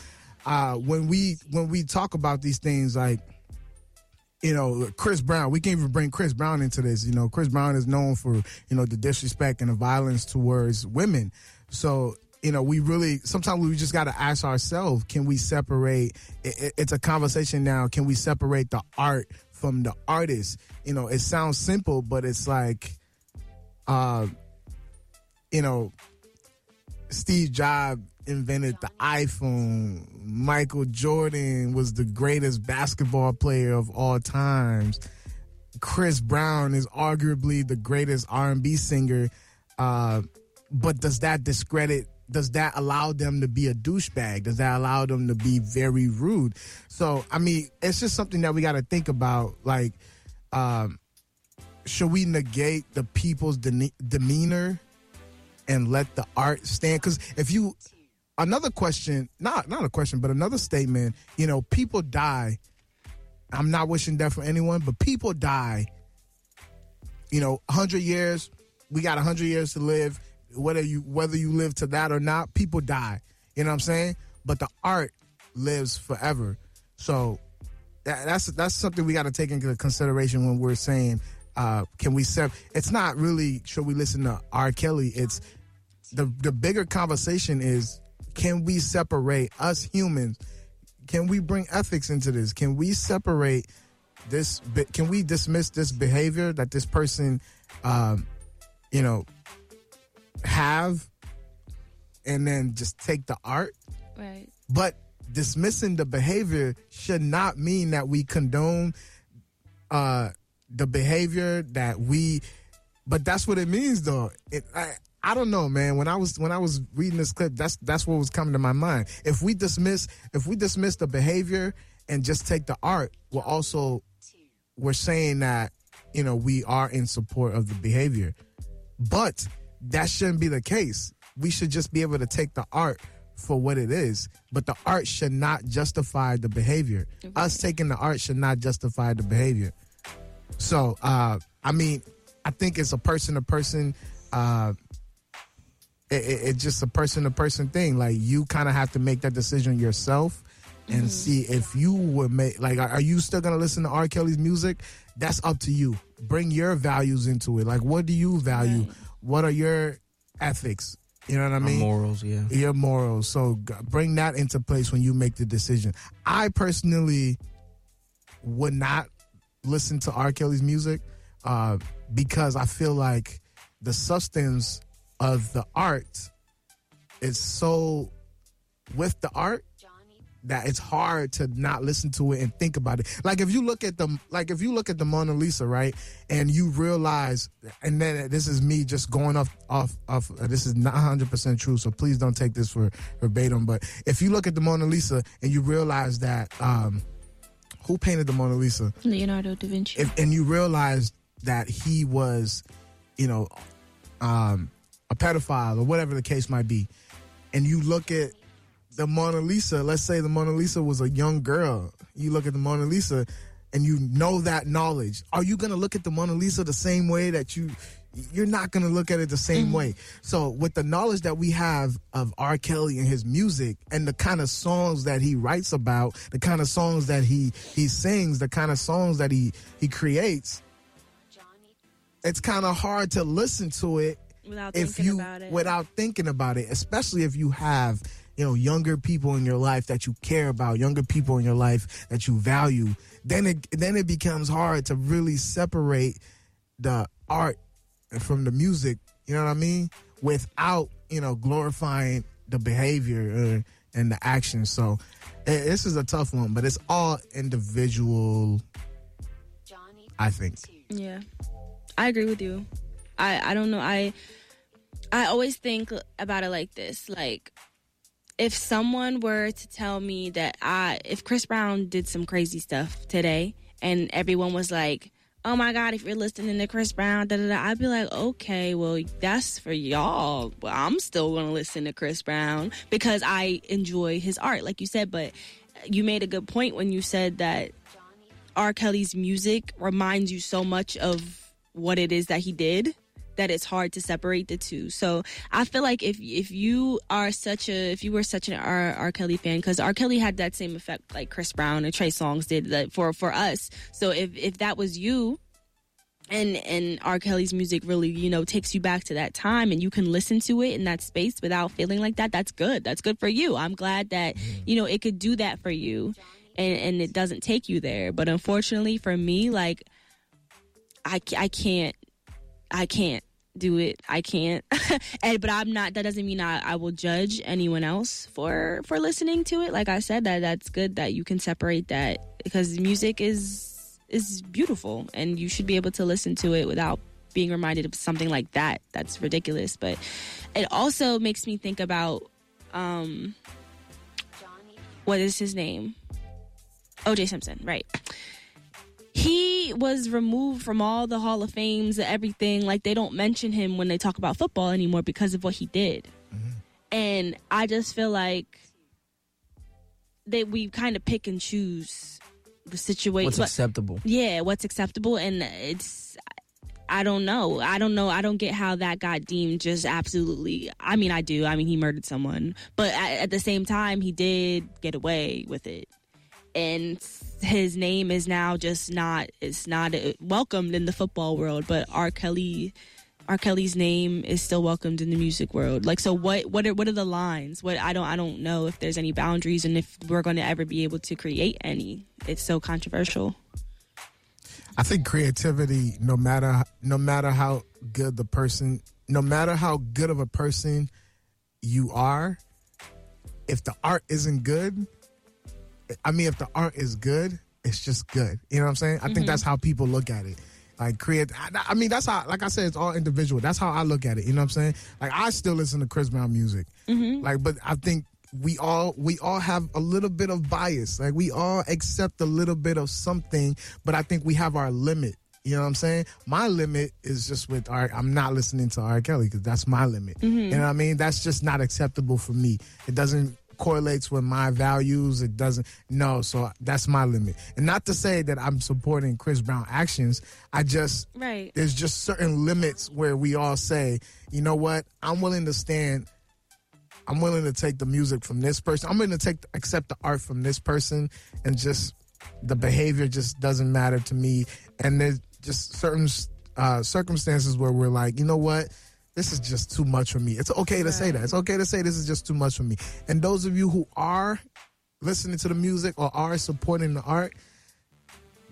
uh, when we when we talk about these things like you know, Chris Brown. We can't even bring Chris Brown into this. You know, Chris Brown is known for, you know, the disrespect and the violence towards women. So, you know, we really, sometimes we just got to ask ourselves, can we separate, it, it- it's a conversation now, can we separate the art from the artist? You know, it sounds simple, but it's like, uh, you know, Steve Jobs invented the iPhone. Michael Jordan was the greatest basketball player of all times. Chris Brown is arguably the greatest R&B singer. Uh, but does that discredit? Does that allow them to be a douchebag? Does that allow them to be very rude? So, I mean, it's just something that we got to think about. Like, um, should we negate the people's dene- demeanor and let the art stand. Because if you, another question, not not a question, but another statement. You know, people die. I'm not wishing death for anyone, but people die. You know, hundred years, we got hundred years to live. Whether you whether you live to that or not, people die. You know what I'm saying? But the art lives forever. So that, that's that's something we got to take into consideration when we're saying, uh, can we sep? It's not really should we listen to R. Kelly. It's the the bigger conversation is can we separate us humans? Can we bring ethics into this? Can we separate this? Can we dismiss this behavior that this person, um, you know, have, and then just take the art? Right. But dismissing the behavior should not mean that we condone uh the behavior that we but that's what it means though. It I I don't know, man. When I was when I was reading this clip, that's that's what was coming to my mind. If we dismiss if we dismiss the behavior and just take the art, we're also we're saying that, you know, we are in support of the behavior. But that shouldn't be the case. We should just be able to take the art for what it is, but the art should not justify the behavior. Us taking the art should not justify the behavior. So, uh, I mean, I think it's a person to person. It, it- it's just a person to person thing. Like you kind of have to make that decision yourself and see if you would make like are are you still gonna listen to R. Kelly's music? That's up to you. Bring your values into it. Like what do you value? What are your ethics? You know what I My mean? morals, yeah. your morals. So bring that into place when you make the decision. I personally would not listen to R. Kelly's music uh, because I feel like the substance of the art is so with the art that it's hard to not listen to it and think about it. Like if you look at the like if you look at the Mona Lisa, right, and you realize, and then this is me just going off off off. This is not 100 percent true, so please don't take this for verbatim. But if you look at the Mona Lisa and you realize that um, who painted the Mona Lisa, Leonardo da Vinci. if, and you realize that he was, you know, um, a pedophile or whatever the case might be, and you look at the Mona Lisa, let's say the Mona Lisa was a young girl, you look at the Mona Lisa and you know that knowledge. Are you going to look at the Mona Lisa the same way that you you're not going to look at it the same mm-hmm. way. So with the knowledge that we have of R. Kelly and his music and the kind of songs that he writes about, the kind of songs that he he sings, the kind of songs that he he creates, it's kind of hard to listen to it Without if thinking you about it. without thinking about it, especially if you have you know younger people in your life that you care about, younger people in your life that you value, then it then it becomes hard to really separate the art from the music. You know what I mean? Without you know glorifying the behavior uh, and the action. So eh, this is a tough one, but it's all individual. Johnny, I think. Yeah, I agree with you. I I don't know. I I always think about it like this: like if someone were to tell me that I, if Chris Brown did some crazy stuff today, and everyone was like. Oh my God! If you're listening to Chris Brown, da, da, da, I'd be like, okay, well, that's for y'all. But I'm still gonna listen to Chris Brown because I enjoy his art, like you said. But you made a good point when you said that R. Kelly's music reminds you so much of what it is that he did that it's hard to separate the two. So I feel like if if you are such a if you were such an R. R. Kelly fan, because R. Kelly had that same effect like Chris Brown and Trey Songz did that for for us. So if if that was you. And and R. Kelly's music really, you know, takes you back to that time, and you can listen to it in that space without feeling like that. That's good. That's good for you. I'm glad that mm-hmm. you know it could do that for you and, and it doesn't take you there. But unfortunately for me, like I, I can't, I can't do it. I can't. and but I'm not. That doesn't mean I, I will judge anyone else for for listening to it. Like I said, that that's good that you can separate that because music is is beautiful and you should be able to listen to it without being reminded of something like that. That's ridiculous. But it also makes me think about um what is his name? OJ Simpson, right. He was removed from all the Hall of Fames, and everything. Like they don't mention him when they talk about football anymore because of what he did. And I just feel like that we kind of pick and choose the situation. What's acceptable? yeah, what's acceptable, and it's. I don't know. I don't know. I don't get how that got deemed just absolutely. I mean, I do. I mean, he murdered someone, but at, at the same time, he did get away with it, and his name is now just not. It's not welcomed in the football world, but R. Kelly. R. Kelly's name is still welcomed in the music world. Like, so what? What are what are the lines? What I don't I don't know if there's any boundaries and if we're going to ever be able to create any. It's so controversial. I think creativity, no matter no matter how good the person, no matter how good of a person you are, if the art isn't good, I mean, if the art is good, it's just good. You know what I'm saying? I think mm-hmm. that's how people look at it. Like create. I, I mean, that's how. Like I said, it's all individual. That's how I look at it. You know what I'm saying? Like I still listen to Chris Brown music. Mm-hmm. Like, but I think we all we all have a little bit of bias. Like we all accept a little bit of something, but I think we have our limit. You know what I'm saying? My limit is just with R. I'm not listening to R. Kelly because that's my limit. Mm-hmm. You know what I mean? That's just not acceptable for me. It doesn't correlates with my values. It doesn't. No, so that's my limit. And not to say that I'm supporting Chris Brown actions. I just Right. there's just certain limits where we all say, you know what? I'm willing to stand. I'm willing to take the music from this person. I'm willing to take accept the art from this person, and just the behavior just doesn't matter to me. And there's just certain uh, circumstances where we're like, you know what? This is just too much for me. It's okay to say that. It's okay to say this is just too much for me. And those of you who are listening to the music or are supporting the art,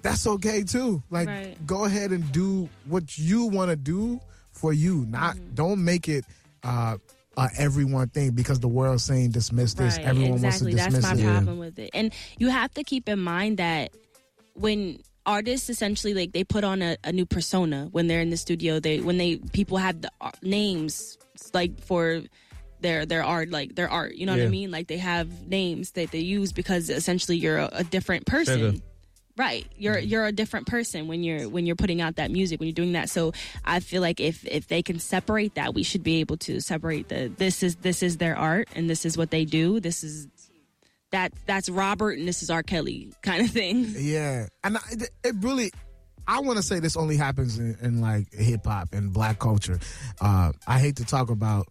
that's okay too. Like, Right. go ahead and do what you want to do for you. Not Mm-hmm. don't make it uh, a everyone thing because the world's saying dismiss this. Right, Everyone exactly. wants to dismiss it. That's my it. problem with it. And you have to keep in mind that when artists essentially like they put on a, a new persona when they're in the studio, they when they people have the ar- names like for their their art like their art you know what i mean? Like they have names that they use because essentially you're a, a different person. Sugar. right. You're you're a different person when you're when you're putting out that music when you're doing that. So i feel like if if they can separate that we should be able to separate the this is this is their art and this is what they do. This is that that's robert and this is r kelly kind of thing Yeah, and I, it, really. I want to say this only happens in, in like hip hop and black culture. Uh, I hate to talk about.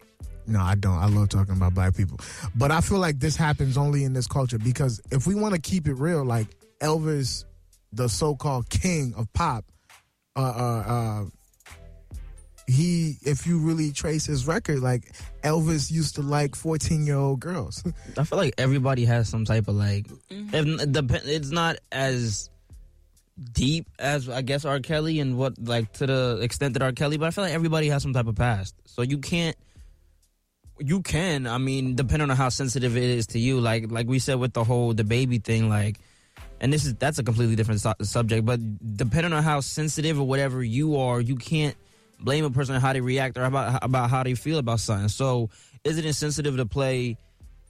No, I don't. I love talking about black people, but I feel like this happens only in this culture because if we want to keep it real, like Elvis, the so-called king of pop, uh, uh, uh, he, if you really trace his record, like Elvis used to like fourteen-year-old girls. I feel like everybody has some type of like. Mm-hmm. If, it's not as deep as I guess R. Kelly and what like to the extent that R. Kelly, but I feel like everybody has some type of past. So you can't. You can. I mean, depending on how sensitive it is to you, like like we said with the whole DaBaby thing, like. And this is that's a completely different su- subject, but depending on how sensitive or whatever you are, you can't blame a person on how they react or about about how they feel about something. So, is it insensitive to play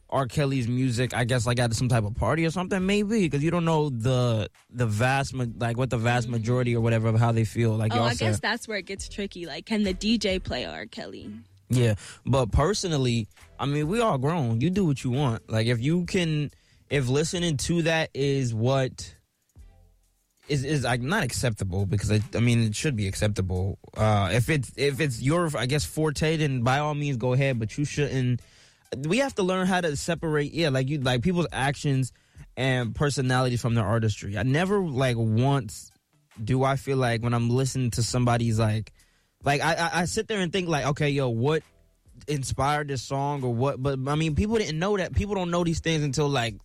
R. Kelly's music, I guess, like at some type of party or something, maybe because you don't know the the vast like what the vast mm-hmm. majority or whatever of how they feel. Like oh i said, guess that's where it gets tricky like can the dj play r kelly yeah. But personally, I mean, we all grown. You do what you want. Like if you can, if listening to that is what is is like not acceptable because it, I mean it should be acceptable. Uh, if it's if it's your I guess forte, then by all means go ahead. But you shouldn't. We have to learn how to separate. Yeah, like you like people's actions and personality from their artistry. I never like once do I feel like when I'm listening to somebody's like like I, I I sit there and think like okay yo what inspired this song or what but I mean people didn't know that people don't know these things until like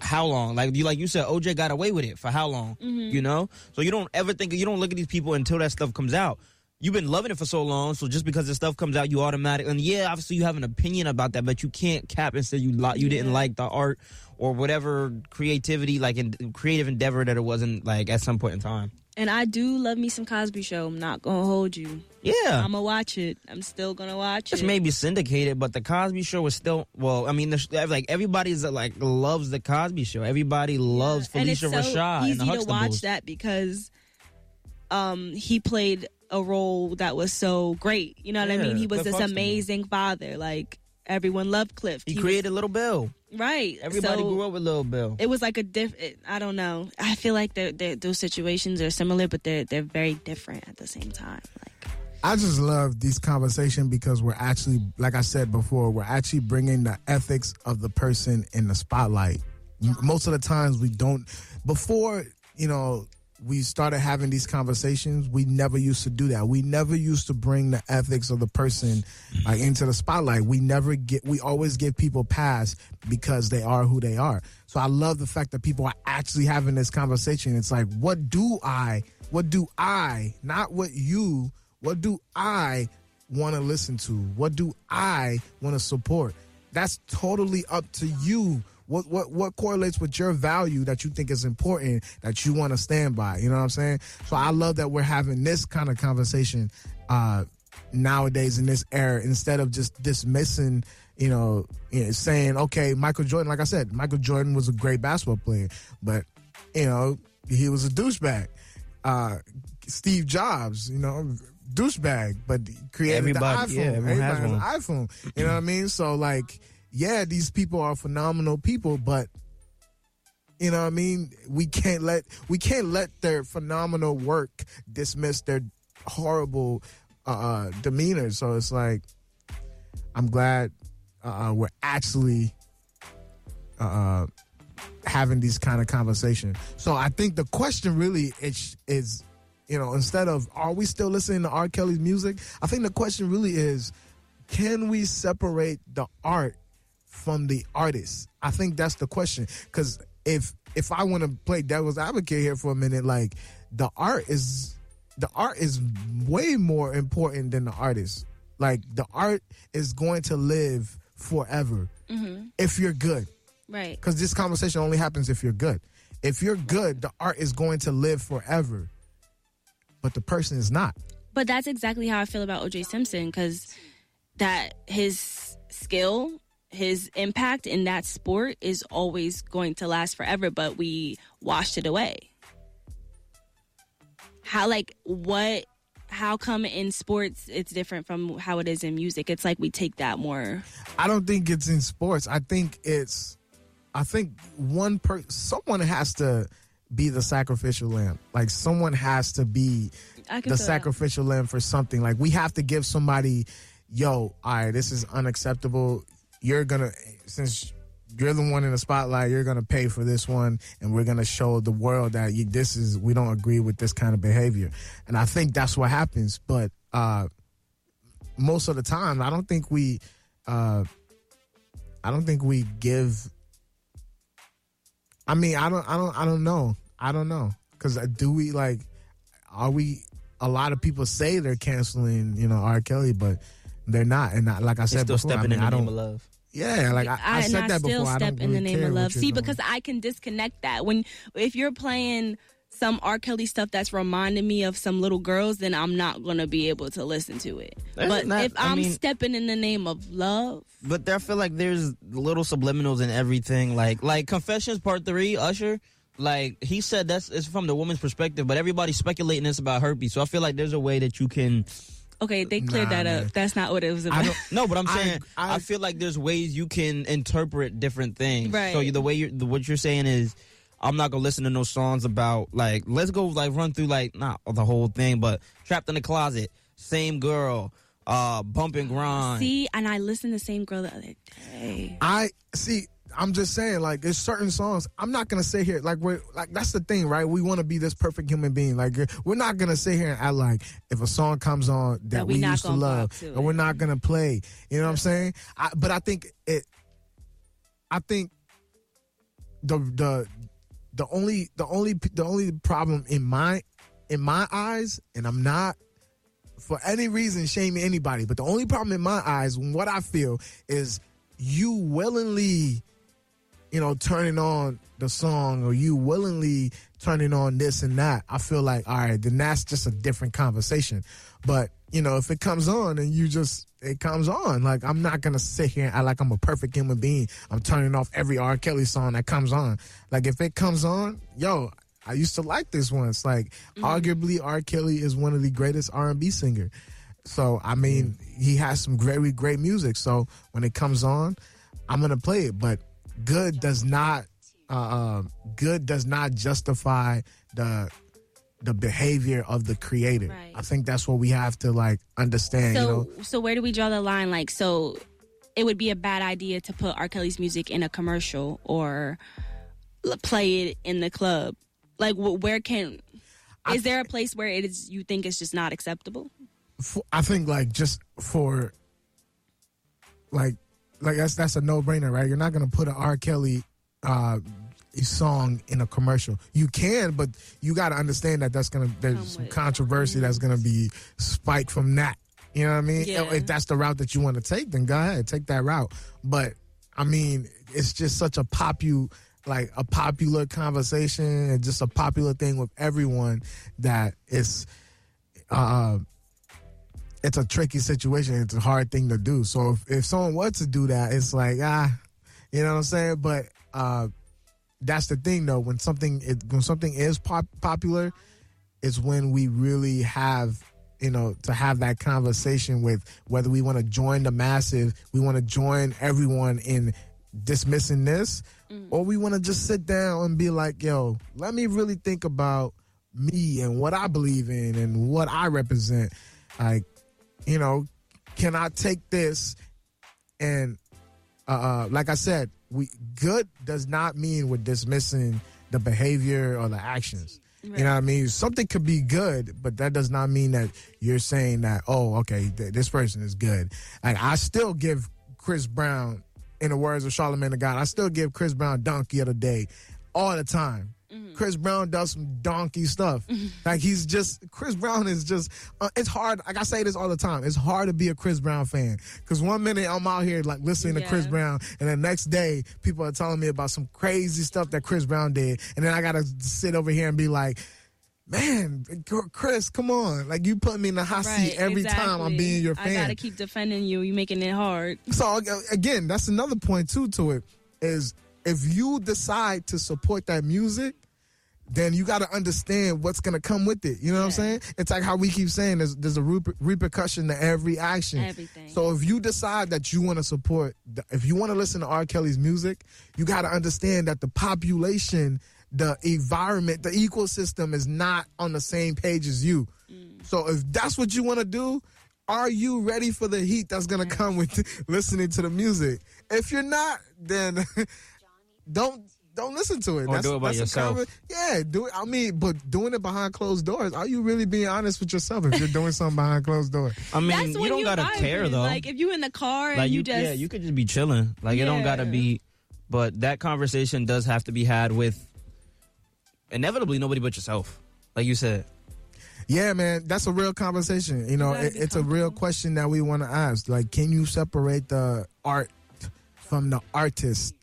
how long? Like you like you said OJ got away with it for how long? Mm-hmm. You know? So you don't ever think you don't look at these people until that stuff comes out. You've been loving it for so long so just because the stuff comes out you automatic and yeah obviously you have an opinion about that but you can't cap and say you li- you didn't like the art or whatever creativity like in creative endeavor that it wasn't like at some point in time. And I do love me some Cosby Show. I'm not gonna hold you. Yeah. I'm gonna watch it. I'm still gonna watch It's it. It's maybe syndicated, but the Cosby Show was still well. I mean, there's, like everybody's like loves the Cosby Show. Everybody loves Phylicia Rashad and it's Phylicia so Rashad easy the to watch that because um he played a role that was so great. You know what I mean? He was Cliff this Huxtable. amazing father. Like everyone loved Cliff. He was- created Little Bill. right. Everybody So grew up with Little Bill. It was like a diff. It, I don't know. I feel like they're, they're, those situations are similar, but they're they're very different at the same time. Like I just love these conversations because we're actually, like I said before, we're actually bringing the ethics of the person in the spotlight. Most of the times we don't. Before you know, we started having these conversations. We never used to do that. We never used to bring the ethics of the person like into the spotlight. We never get. We always give people pass because they are who they are. So I love the fact that people are actually having this conversation. It's like, what do I? What do I? Not what you. What do I want to listen to? What do I want to support? That's totally up to you. What what what correlates with your value that you think is important that you want to stand by? You know what I'm saying? So I love that we're having this kind of conversation uh, nowadays in this era instead of just dismissing. You know, you know, saying okay, Michael Jordan. Like I said, Michael Jordan was a great basketball player, but you know he was a douchebag. Uh, Steve Jobs, you know, douchebag, but created Everybody- the iPhone. yeah, everyone has Everybody has an iPhone. You know what I mean? So like, yeah, these people are phenomenal people, but you know what I mean? We can't let we can't let their phenomenal work dismiss their horrible uh demeanor. So it's like I'm glad uh we're actually uh having these kind of conversations. So I think the question really is is you know, instead of are we still listening to R. Kelly's music? I think the question really is can we separate the art from the artist? I think that's the question. Because if if I want to play devil's advocate here for a minute, like the art is the art is way more important than the artist. Like the art is going to live forever mm-hmm. if you're good right. because this conversation only happens if you're good. If you're good, the art is going to live forever, but the person is not. But that's exactly how I feel about OJ Simpson because that his skill, his impact in that sport is always going to last forever, but we washed it away. How, like, what, how come in sports it's different from how it is in music? It's like we take that more. I don't think it's in sports. I think it's, I think one person, someone has to be the sacrificial lamb. Like someone has to be the feel that. sacrificial lamb for something. Like we have to give somebody, yo, all right, this is unacceptable. You're gonna since you're the one in the spotlight, you're gonna pay for this one, and we're gonna show the world that you, this is we don't agree with this kind of behavior. And I think that's what happens. But uh, most of the time, I don't think we, uh, I don't think we give. I mean, I don't, I don't, I don't know. I don't know because uh, do we like? Are we? A lot of people say they're canceling, you know, R. Kelly, but they're not. And I, like I said before, stepping I mean, in I don't. name of love. Yeah, like I, I, and said that still before. I step don't in the name care of love. See, doing. because I can disconnect that when if you're playing some R. Kelly stuff that's reminding me of some little girls, then I'm not gonna be able to listen to it. That's but not- if I I'm mean- stepping in the name of love, But I feel like there's little subliminals in everything. Like like Confessions Part Three, Usher. Like he said, that's it's from the woman's perspective, but everybody's speculating this about herpes. So I feel like there's a way that you can. okay, they cleared Nah, that man. up. That's not what it was about. I don't. No, but I'm I- saying I, I- feel like there's ways you can interpret different things. Right. So you, the way you're the, what you're saying is. I'm not gonna listen to no songs about like let's go like run through like not the whole thing, but trapped in the closet, same girl, uh, bump and grind. See, and I listened to the same girl the other day. I see. I'm just saying, like, there's certain songs. I'm not gonna sit here like we're like that's the thing, right? We want to be this perfect human being. Like, we're not gonna sit here and act like if a song comes on that, That we we used to love, to and we're not gonna play. You know what I'm saying? I, but I think it. I think the the the only the only the only problem in my in my eyes, and I'm not for any reason shaming anybody, but the only problem in my eyes, what I feel is you willingly, you know, turning on the song or you willingly turning on this and that, I feel like, all right, then that's just a different conversation. But, you know, if it comes on and you just, it comes on, like, I'm not going to sit here and act like I'm a perfect human being. I'm turning off every R. Kelly song that comes on. Like, if it comes on, yo, I used to like this once. Like, arguably, R. Kelly is one of the greatest R&B singer. So, I mean, he has some very great music. So, when it comes on, I'm going to play it. But good does not uh, uh, good does not justify the the behavior of the creator. Right. I think that's what we have to like understand. So, you know, so where do we draw the line? Like, so it would be a bad idea to put R. Kelly's music in a commercial or play it in the club. Like, where can is there a place where it is you think it's just not acceptable? for, I think like just for like like that's that's a no brainer, right? You're not gonna put an R. Kelly uh, song in a commercial. You can, but you got to understand that that's gonna there's some controversy that's gonna be spiked from that. You know what I mean? Yeah. If that's the route that you want to take, then go ahead, take that route. But I mean, it's just such a popu like a popular conversation and just a popular thing with everyone that it's uh it's a tricky situation. It's a hard thing to do. So if, if someone were to do that, it's like ah, you know what I'm saying. But uh, that's the thing though. When something it, when something is pop- popular, it's when we really have you know to have that conversation with whether we want to join the massive, we want to join everyone in dismissing this, or we want to just sit down and be like, yo, let me really think about me and what I believe in and what I represent. Like, you know, can I take this and uh, uh, like I said, we good does not mean we're dismissing the behavior or the actions. You know what I mean? Something could be good, but that does not mean that you're saying that. Oh, okay, th- this person is good. Like I still give Chris Brown, in the words of Charlamagne the God, I still give Chris Brown donkey of the day all the time. Chris Brown does some donkey stuff. Like he's just Chris Brown is just. Uh, it's hard. Like I say this all the time. It's hard to be a Chris Brown fan because one minute I'm out here like listening to Chris Brown, and the next day people are telling me about some crazy stuff that Chris Brown did, and then I gotta sit over here and be like. Man, Chris, come on! Like you put me in the hot seat every time I'm being your fan. I gotta keep defending you. You making it hard. So again, that's another point too to it is if you decide to support that music, then you got to understand what's going to come with it. You know what I'm saying? It's like how we keep saying there's there's a reper- repercussion to every action. Everything. So if you decide that you want to support, the- if you want to listen to R. Kelly's music, you got to understand that the population, the environment, the ecosystem is not on the same page as you. Mm. So if that's what you want to do, are you ready for the heat that's going to come with listening to the music? If you're not, then don't don't listen to it. Or do it by a yourself. common- yeah, do it. I mean, but doing it behind closed doors. Are you really being honest with yourself if you're doing something behind closed doors? I mean, That's you don't you gotta vibing. care though. Like if you in the car and like you, you, just yeah, you could just be chilling. Like it don't gotta be, but that conversation does have to be had with inevitably nobody but yourself. Like you said, Yeah, man, that's a real conversation. You know, it, it's a real question that we want to ask. Like, can you separate the art from the artist?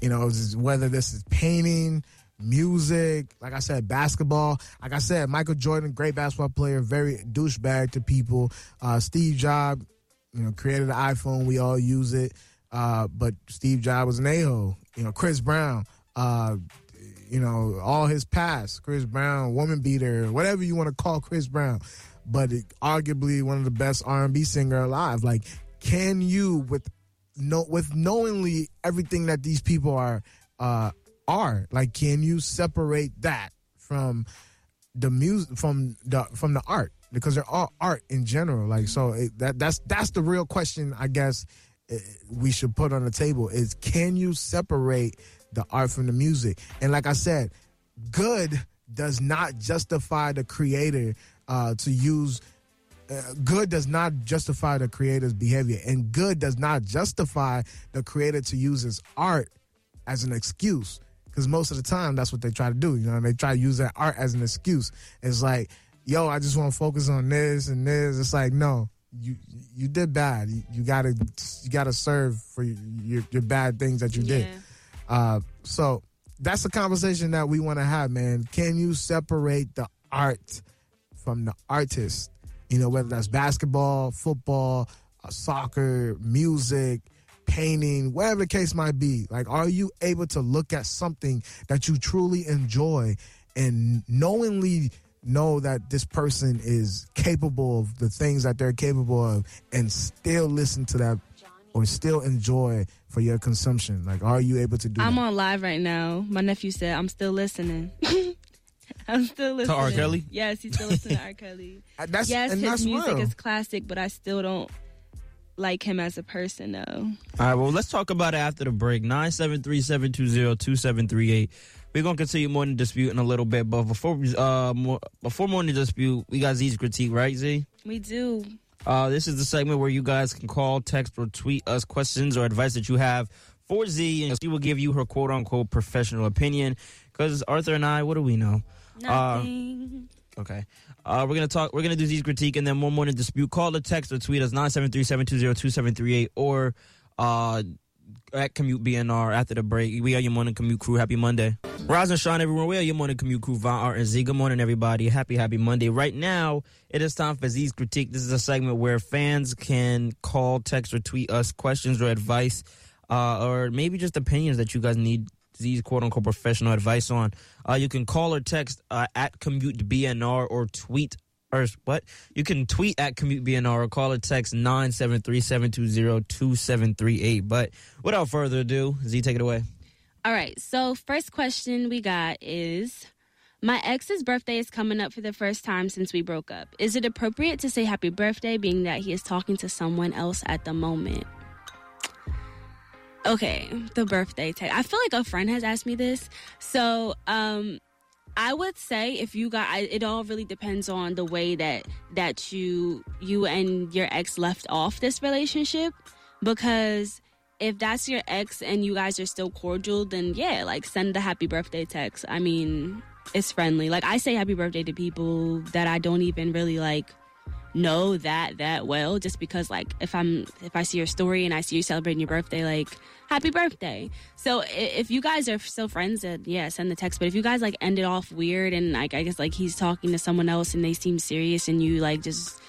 You know, whether this is painting, music, like I said, basketball. Like I said, Michael Jordan, great basketball player, very douchebag to people. Uh, Steve Jobs, you know, created the iPhone. We all use it. Uh, but Steve Jobs was an a-hole. You know, Chris Brown, uh, you know, all his past, Chris Brown, woman beater, whatever you want to call Chris Brown, but it, arguably one of the best R&B singer alive. Like, can you with no with knowingly everything that these people are uh are like, can you separate that from the music from the from the art because they're all art in general. Like, so it, that that's that's the real question, I guess. eh, We should put on the table is can you separate the art from the music? And like I said, good does not justify the creator uh, to use uh, good does not justify the creator's behavior and good does not justify the creator to use his art as an excuse because most of the time that's what they try to do you know they try to use that art as an excuse. It's like yo i just want to focus on this and this. It's like no you you did bad. You, you gotta you gotta serve for your, your, bad things that you did. Uh, so that's a conversation that we want to have, man. Can you separate the art from the artist? You know, whether that's basketball, football, uh, soccer, music, painting, whatever the case might be. Like, are you able to look at something that you truly enjoy and knowingly know that this person is capable of the things that they're capable of and still listen to that or still enjoy for your consumption? Like, are you able to do I'm that? on live right now. My nephew said I'm still listening. I'm still listening. To R. Kelly? Yes, he's still listening to R. Kelly. Uh, That's, yes, his that's music real. is classic, but I still don't like him as a person though. All right, well, let's talk about it after the break. 973-720-2738. We're gonna continue more morning dispute in a little bit, but before uh more, before morning dispute, we got Z's critique, right, Z? We do. Uh, this is the segment where you guys can call, text, or tweet us questions or advice that you have for Z, and she will give you her quote unquote professional opinion. Because Arthur and I, what do we know? Uh, Okay. Uh, we're gonna talk. We're gonna do Z's critique and then one morning dispute. Call the text or tweet us 973-720-2738 or uh, at Commute BNR after the break. We are your morning commute crew. Happy Monday. Rise and shine, everyone. We are your morning commute crew. Von Art and Z. Good morning, everybody. Happy, happy Monday. Right now, it is time for Z's critique. This is a segment where fans can call, text, or tweet us questions or advice, uh, or maybe just opinions that you guys need Z's quote unquote professional advice on. Uh, you can call or text uh, at commute BNR or tweet or what? You can tweet at commute BNR or call or text 973-720-2738. But without further ado, Z, take it away. All right. So first question we got is. My ex's birthday is coming up for the first time since we broke up. Is it appropriate to say happy birthday being that he is talking to someone else at the moment? Okay, the birthday tag. I feel like a friend has asked me this. So, um I would say if you got I- it all really depends on the way that that you you and your ex left off this relationship because if that's your ex and you guys are still cordial then yeah, like send the happy birthday text. I mean, it's friendly. Like I say happy birthday to people that I don't even really like know that that well just because like if i'm if i see your story and i see you celebrating your birthday like happy birthday. So if you guys are still friends then yeah send the text. But if you guys like end it off weird and like i guess like he's talking to someone else and they seem serious and you like just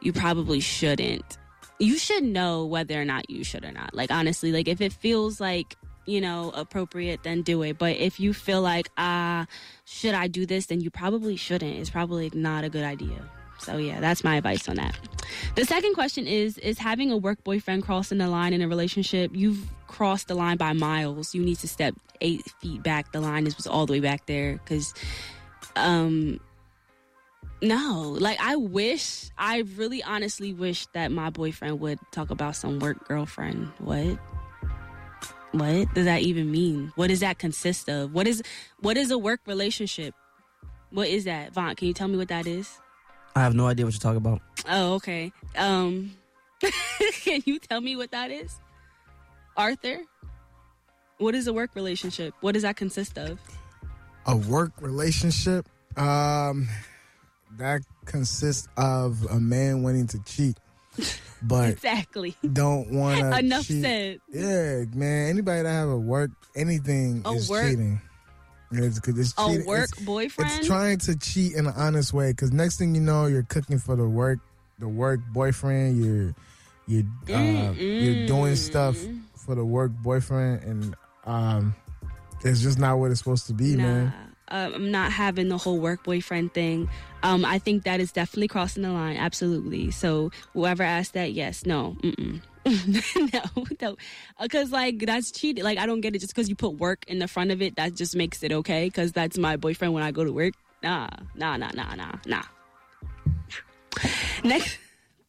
you probably shouldn't. You should know whether or not you should or not. Like honestly like if it feels like you know appropriate then do it. But if you feel like ah should i do this? then you probably shouldn't. It's probably not a good idea so yeah, that's my advice on that. The second question is is having a work boyfriend crossing the line in a relationship, you've crossed the line by miles. You need to step 8 feet back. The line is was all the way back there cuz um no, like I wish, I really honestly wish that my boyfriend would talk about some work girlfriend. What? What does that even mean? What does that consist of? What is what is a work relationship? What is that? Vaughn, can you tell me what that is? I have no idea what you're talking about. Oh, okay. Um, can you tell me what that is, Arthur? What is a work relationship? What does that consist of? a work relationship um that consists of a man wanting to cheat but Exactly. don't want to Enough cheat. said. yeah man anybody that have a work anything A is work- cheating it's, it's A cheating. work it's, boyfriend. it's trying to cheat in an honest way because next thing you know you're cooking for the work the work boyfriend you're you're uh, you're doing stuff for the work boyfriend and um it's just not what it's supposed to be nah, man uh, I'm not having the whole work boyfriend thing. Um, I think that is definitely crossing the line. Absolutely. So whoever asked that, yes, no, mm-mm. no, no, uh, because like that's cheating. Like I don't get it. Just because you put work in the front of it, that just makes it okay. Because that's my boyfriend when I go to work. Nah, nah, nah, nah, nah, nah. Next,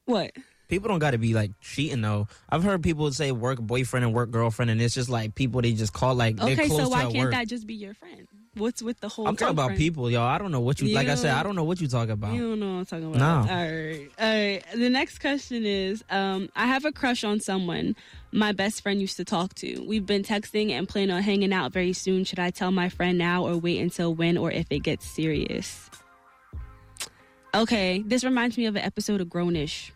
what? People don't got to be like cheating though. I've heard people say work boyfriend and work girlfriend, and it's just like people they just call like they're Okay, close so why can't work. that just be your friend? What's with the whole? I'm talking about people, y'all. I don't know what you like. I said, I don't know what you talk about. You don't know what I'm talking about. No. All right. All right. The next question is um, I have a crush on someone my best friend used to talk to. We've been texting and plan on hanging out very soon. Should I tell my friend now or wait until when or if it gets serious? Okay. This reminds me of an episode of Grownish.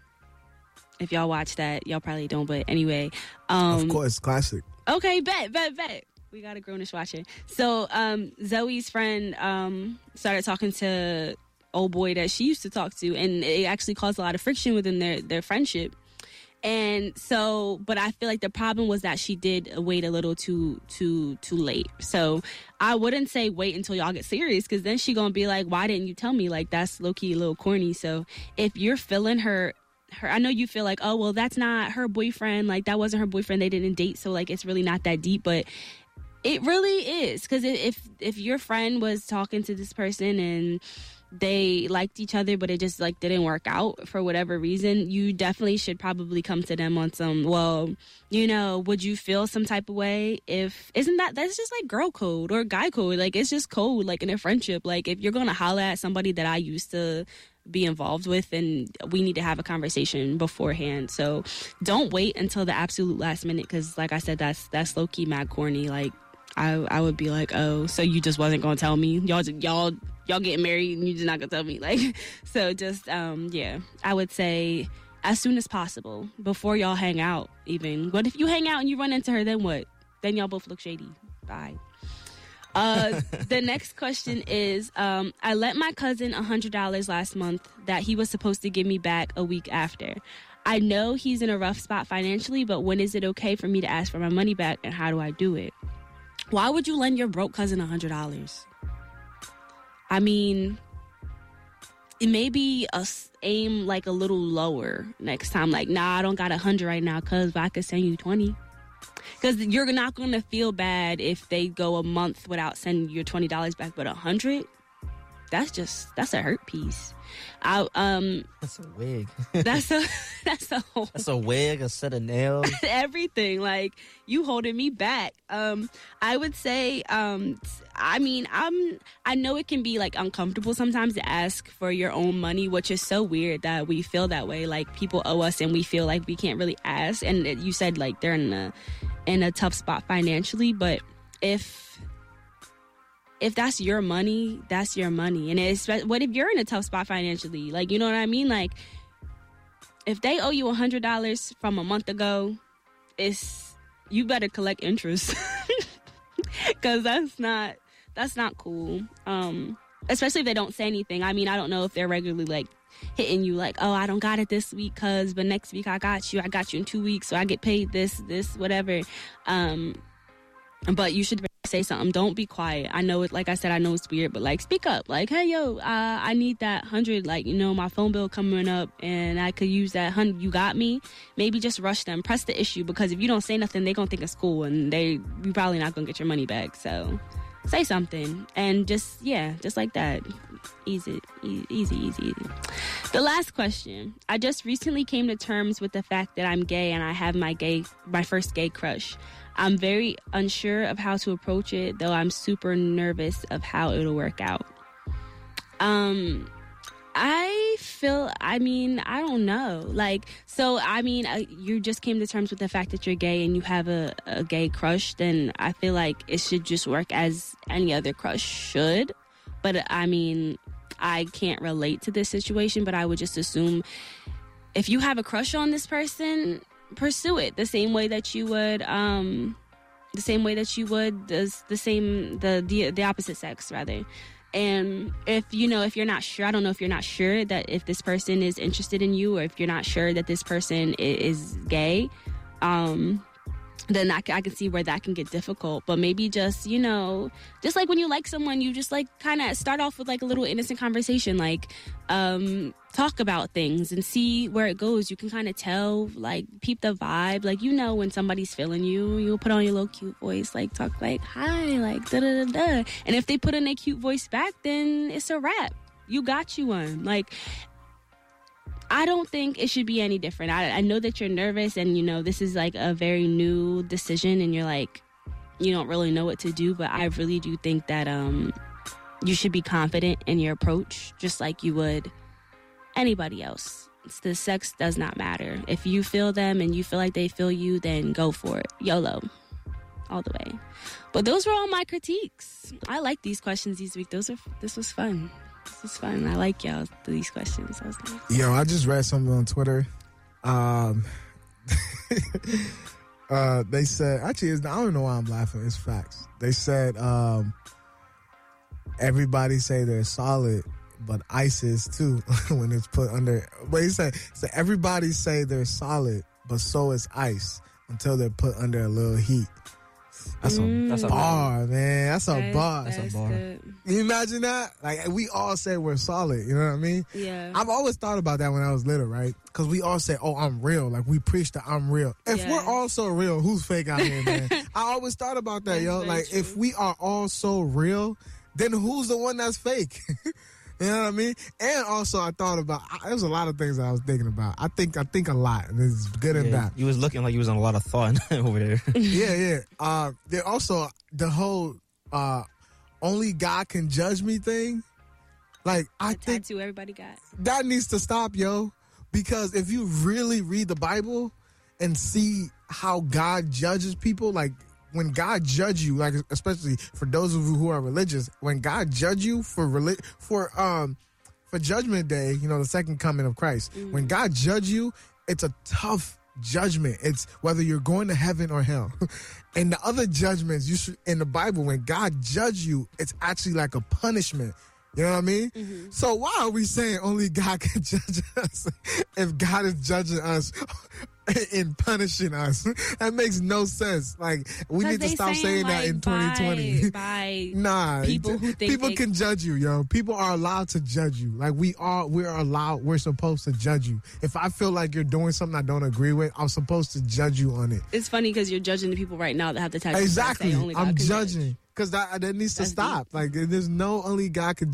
If y'all watch that, y'all probably don't, but anyway. Um, of course classic Okay, bet, bet, bet. We got a grownish watcher. So um, Zoe's friend um, started talking to old boy that she used to talk to, and it actually caused a lot of friction within their their friendship. And so, but I feel like the problem was that she did wait a little too too too late. So I wouldn't say wait until y'all get serious, because then she gonna be like, "Why didn't you tell me?" Like that's low key a little corny. So if you're feeling her her I know you feel like, oh well that's not her boyfriend, like that wasn't her boyfriend, they didn't date, so like it's really not that deep, but it really is because if if your friend was talking to this person and they liked each other but it just like didn't work out for whatever reason you definitely should probably come to them on some well you know would you feel some type of way if isn't that that's just like girl code or guy code like it's just code like in a friendship like if you're gonna holler at somebody that i used to be involved with and we need to have a conversation beforehand so don't wait until the absolute last minute because like i said that's that's low-key mad corny like I, I would be like, oh, so you just wasn't gonna tell me? Y'all, y'all, y'all getting married and you just not gonna tell me? Like, so just, um, yeah, I would say as soon as possible before y'all hang out. Even, what if you hang out and you run into her? Then what? Then y'all both look shady. Bye. Uh, the next question is um, I lent my cousin $100 last month that he was supposed to give me back a week after. I know he's in a rough spot financially, but when is it okay for me to ask for my money back and how do I do it? Why would you lend your broke cousin $100? I mean, it may be a aim like a little lower next time. Like, nah, I don't got a hundred right now, cuz but I could send you twenty. Because you're not to feel bad if they go a month without sending your twenty dollars back, but a hundred, that's just that's a hurt piece. I um That's a wig. that's a that's a whole That's a wig, a set of nails. everything like you holding me back um i would say um i mean i'm i know it can be like uncomfortable sometimes to ask for your own money which is so weird that we feel that way like people owe us and we feel like we can't really ask and you said like they're in a in a tough spot financially but if if that's your money that's your money. And it's what if you're in a tough spot financially? Like you know what i mean? Like if they owe you a hundred dollars from a month ago it's you better collect interest. Because that's not that's not cool. Um especially if they don't say anything. I mean i don't know if they're regularly like hitting you like oh i don't got it this week cuz but next week i got you. I got you in two weeks so i get paid this this whatever. Um but you should say something. Don't be quiet. I know it like i said i know it's weird but like speak up. Like hey yo uh, i need that hundred like you know my phone bill coming up and i could use that hundred you got me. Maybe just rush them. Press the issue because if you don't say nothing they gonna think it's cool and they you probably not gonna get your money back so say something and just yeah just like that. Easy easy easy easy. The last question. I just recently came to terms with the fact that i'm gay and i have my gay my first gay crush. I'm very unsure of how to approach it though i'm super nervous of how it'll work out. Um I feel, I mean, I don't know. Like, so, I mean, uh, you just came to terms with the fact that you're gay and you have a, a gay crush, then I feel like it should just work as any other crush should. But I mean, I can't relate to this situation, but I would just assume if you have a crush on this person, pursue it the same way that you would, um, the same way that you would the, the same, the, the, the opposite sex, rather and if you know if you're not sure i don't know if you're not sure that if this person is interested in you or if you're not sure that this person is gay um then I can see where that can get difficult. But maybe just you know just like when you like someone you just like kind of start off with like a little innocent conversation like um talk about things and see where it goes. You can kind of tell like peep the vibe. Like you know when somebody's feeling you you'll put on your little cute voice like talk like hi like da da da da. And if they put in a cute voice back then it's a wrap. You got you one. Like I don't think it should be any different. I, I know that you're nervous and you know this is like a very new decision and you're like you don't really know what to do, but I really do think that um you should be confident in your approach just like you would anybody else. It's the sex does not matter. If you feel them and you feel like they feel you, then go for it. YOLO. All the way. But those were all my critiques. I like these questions these week. Those are this was fun. This was fun. I like y'all these questions. I like, Yo, I just read something on Twitter. Um, Uh, they said actually, I don't know why I'm laughing. It's facts. They said um, everybody say they're solid, but ice is too when it's put under. But he said, so everybody say they're solid, but so is ice until they're put under a little heat. Mm. That's a that's a Bar, man. That's a bar. that's a bar. good. You imagine that? Like we all say we're solid. You know what I mean? Yeah. I've always thought about that when I was little, right? Because we all say, "Oh, I'm real." Like we preach that I'm real. If Yeah. we're all so real, who's fake out here, man? I always thought about that, That's yo. Like if we are all so real, then who's the one that's fake? you know what I mean? And also, I thought about. I, there's a lot of things that I was thinking about. I think I think a lot, and it's good and Yeah, bad. you was looking like you was on a lot of thought over there. yeah, yeah. Uh, there also the whole uh, only God can judge me thing. Like I The think tattoo everybody got. that needs to stop, yo. Because if you really read the Bible and see how God judges people, like when God judge you, like especially for those of you who are religious, when God judge you for reli- for um for Judgment Day, you know, the second coming of Christ, when God judge you, it's a tough judgment. It's whether you're going to heaven or hell. and the other judgments you should in the Bible, when God judge you, it's actually like a punishment. You know what I mean? Mm-hmm. So why are we saying only God can judge us if God is judging us and punishing us? That makes no sense. Like we need to stop saying that like, in 2020. By, by Nah, people who think people they- can judge you, yo. People are allowed to judge you. Like we are, we're allowed. We're supposed to judge you. If I feel like you're doing something I don't agree with, I'm supposed to judge you on it. it's funny because you're judging the people right now that have the tattoos. that Exactly. say only God I'm can judge. Because that that needs to That's stop. Like there's no only God can.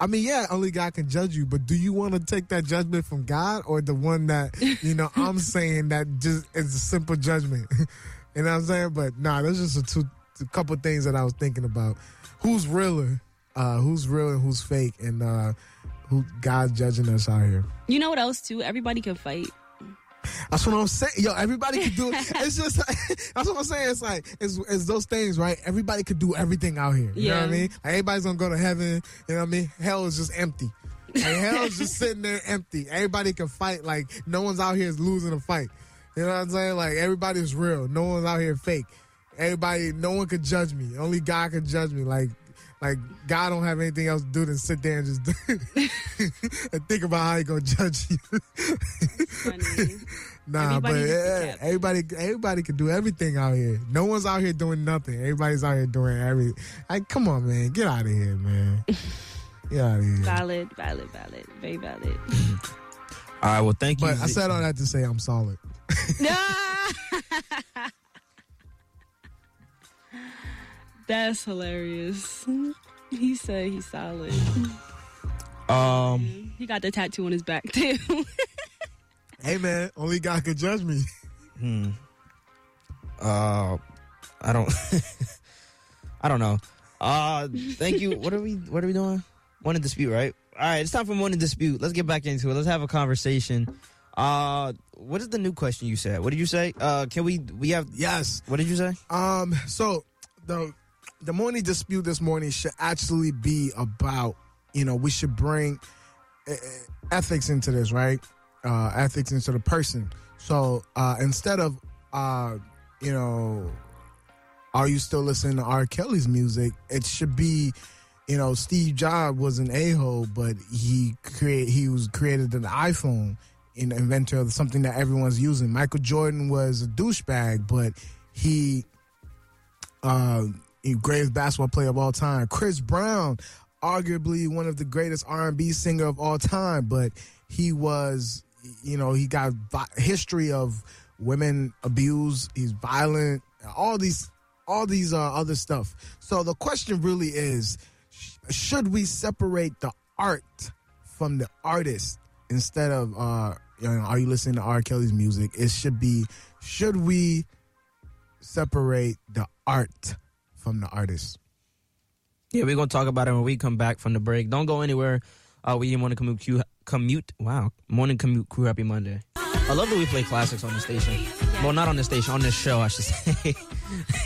I mean, yeah, only God can judge you, but do you want to take that judgment from God or the one that you know I'm saying that just is a simple judgment? you know what I'm saying? But nah, there's just a, two, a couple things that I was thinking about. Who's realer? Uh, who's real and who's fake? And uh, who God's judging us out here? You know what else too? Everybody can fight. That's what I'm saying. Yo, everybody can do it. It's just that's what I'm saying. It's like it's, it's those things, right? Everybody could do everything out here. You know what I mean? Like everybody's gonna go to heaven. You know what I mean? Hell is just empty. Like hell is just sitting there empty. Everybody can fight. Like no one's out here is losing a fight. You know what I'm saying? Like everybody's real. No one's out here fake. Everybody, no one could judge me. Only God can judge me. Like, like God don't have anything else to do than sit there and just and think about how he gonna judge you. Funny. Nah, Everybody but yeah, eh, everybody, everybody can do everything out here. No one's out here doing nothing. Everybody's out here doing everything. Like, come on, man, get out of here, man. Get out of here. valid, valid, valid, very valid. All right, well, thank you. But I said all that to say I'm solid. That's hilarious. He said he's solid. um, He got the tattoo on his back too. Hey, man, only God can judge me. hmm. Uh, I don't. I don't know. Uh, thank you. What are we? What are we doing? One in dispute, right? All right, it's time for one in dispute. Let's get back into it. Let's have a conversation. Uh, what is the new question you said? What did you say? Uh, can we? We have. Yes. What did you say? Um. So the the morning dispute this morning should actually be about you know we should bring uh, ethics into this, right? Uh, ethics into the person. So uh, instead of uh, you know, are you still listening to R. Kelly's music? It should be. You know, Steve Jobs was an a hole, but he create he was created an iPhone, an inventor of something that everyone's using. Michael Jordan was a douchebag, but he uh, greatest basketball player of all time. Chris Brown, arguably one of the greatest R&B singer of all time, but he was, you know, he got history of women abuse. He's violent. All these, all these uh, other stuff. So the question really is, sh- should we separate the art from the artist instead of, uh, you know, are you listening to R. Kelly's music? It should be, should we separate the art from the artist. Yeah, we're gonna talk about it when we come back from the break. Don't go anywhere. Uh, we morning commute crew, commute. Wow, morning commute crew. Happy Monday. I love that we play classics on the station. Well, not on the station, on this show, I should say.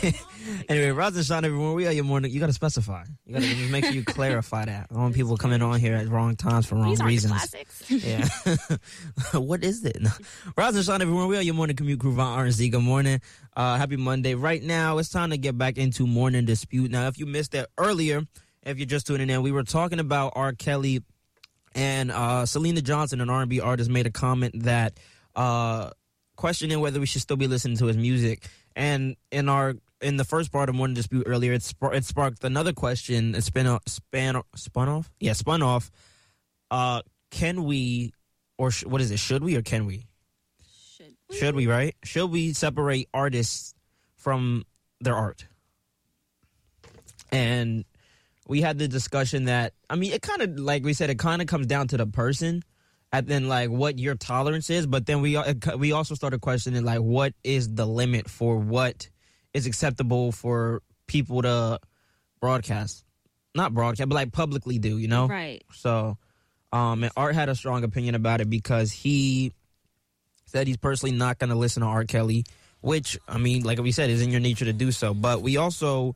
anyway, rise and shine, everyone. We are your morning. You got to specify. You got to just make sure you clarify that. I don't want people coming on here at wrong times for wrong These reasons. classics. Yeah. what is it? Rise and shine, everyone. We are your morning commute crew, Von RNC. Good morning. Uh, happy Monday. Right now, it's time to get back into morning dispute. Now, if you missed that earlier, if you're just tuning in, we were talking about R. Kelly and uh, Syleena Johnson, an R&B artist, made a comment that uh, questioning whether we should still be listening to his music. And in our in the first part of morning dispute earlier, it, spark, it sparked another question. It spin off, span spun off, yeah, spun off. Uh, can we, or sh- what is it? Should we or can we? Should Should we? Right? Should we separate artists from their art? And we had the discussion that I mean, it kind of like we said, it kind of comes down to the person, and then like what your tolerance is. But then we we also started questioning like what is the limit for what is acceptable for people to broadcast, not broadcast, but like publicly do. You know, Right. so, um, and Art had a strong opinion about it because he said he's personally not going to listen to R. Kelly, which I mean, like we said, is in your nature to do so. But we also,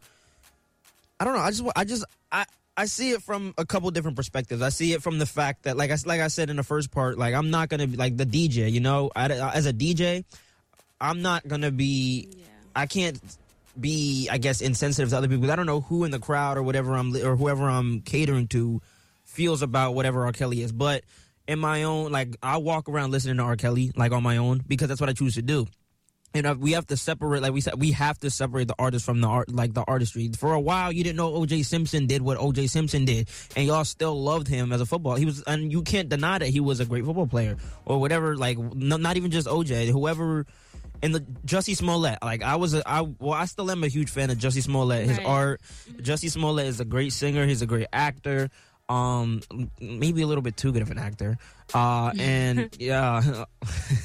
I don't know. I just, I just, I. I see it from a couple different perspectives. I see it from the fact that, like I like I said in the first part, like I'm not gonna be like the DJ. You know, I, as a DJ, I'm not gonna be. Yeah. I can't be, I guess, insensitive to other people. I don't know who in the crowd or whatever I'm or whoever I'm catering to feels about whatever R. Kelly is. But in my own, like, I walk around listening to R. Kelly like on my own because that's what I choose to do. You know, we have to separate, like we said, we have to separate the artist from the art, like the artistry. For a while, you didn't know O.J. Simpson did what O.J. Simpson did, and y'all still loved him as a football. He was, and you can't deny that he was a great football player or whatever. Like, no, not even just O.J. Whoever and the Jussie Smollett, like I was, a, I well, I still am a huge fan of Jussie Smollett. His Right. art, Jussie Smollett is a great singer. He's a great actor. Um, maybe a little bit too good of an actor. Uh, and yeah.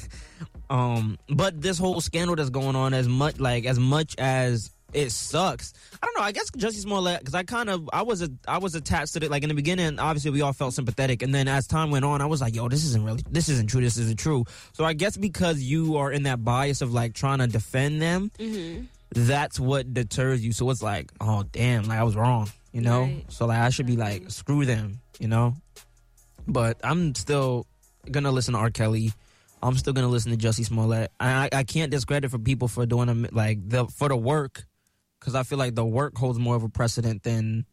um, but this whole scandal that's going on, as much like as much as it sucks. I don't know. I guess Jussie Smollett, because I kind of I was a, I was attached to it. Like in the beginning, obviously we all felt sympathetic, and then as time went on, I was like, yo, this isn't really, this isn't true. This isn't true. So I guess because you are in that bias of like trying to defend them, Mm-hmm. that's what deters you. So it's like, oh damn, like I was wrong, you know. Right. So like I should be like, screw them, you know. But I'm still gonna listen to R. Kelly. I'm still gonna listen to Jussie Smollett. I I, I can't discredit for people for doing them like the for the work, because I feel like the work holds more of a precedent than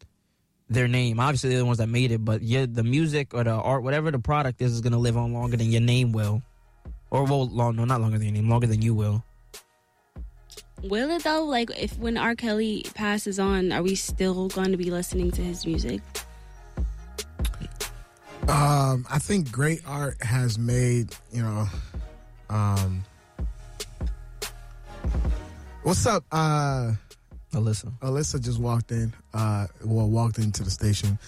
their name. Obviously, they're the ones that made it, but yeah, the music or the art, whatever the product is, is gonna live on longer than your name will, or well, long no, not longer than your name, longer than you will. Will it though? Like, if when R. Kelly passes on, are we still going to be listening to his music? Um, I think great art has made, you know, um, what's up? Uh, Alyssa. Alyssa just walked in, uh, well, walked into the station.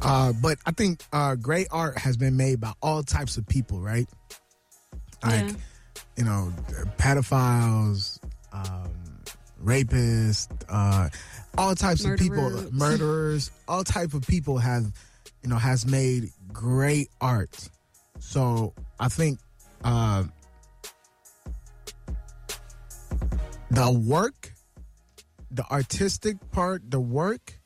Uh, but I think uh, great art has been made by all types of people, right? Like, Yeah. you know, pedophiles, um, rapists, uh, all types of people, Murderers. murderers, all type of people have, you know, has made great art. So I think uh, the work, the artistic part, the work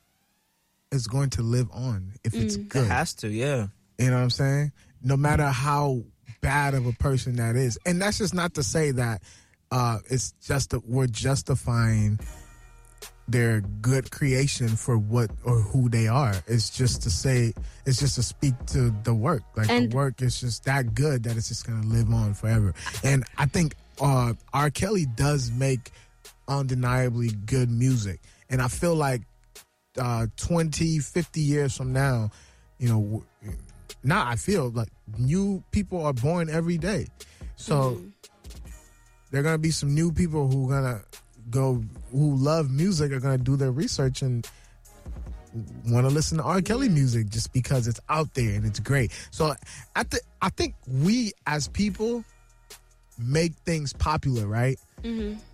is going to live on if it's good. It has to, yeah. You know what I'm saying? No matter how bad of a person that is. And that's just not to say that uh, it's just a, we're justifying their good creation for what or who they are. It's just to say it's just to speak to the work. Like And- the work is just that good that it's just gonna live on forever. And I think uh R. Kelly does make undeniably good music. And I feel like uh 20, 50 years from now, you know, now I feel like new people are born every day. So there are gonna be some new people who are gonna go who love music are gonna do their research and want to listen to R. Kelly music just because it's out there and it's great. So I th- I think we as people make things popular, right?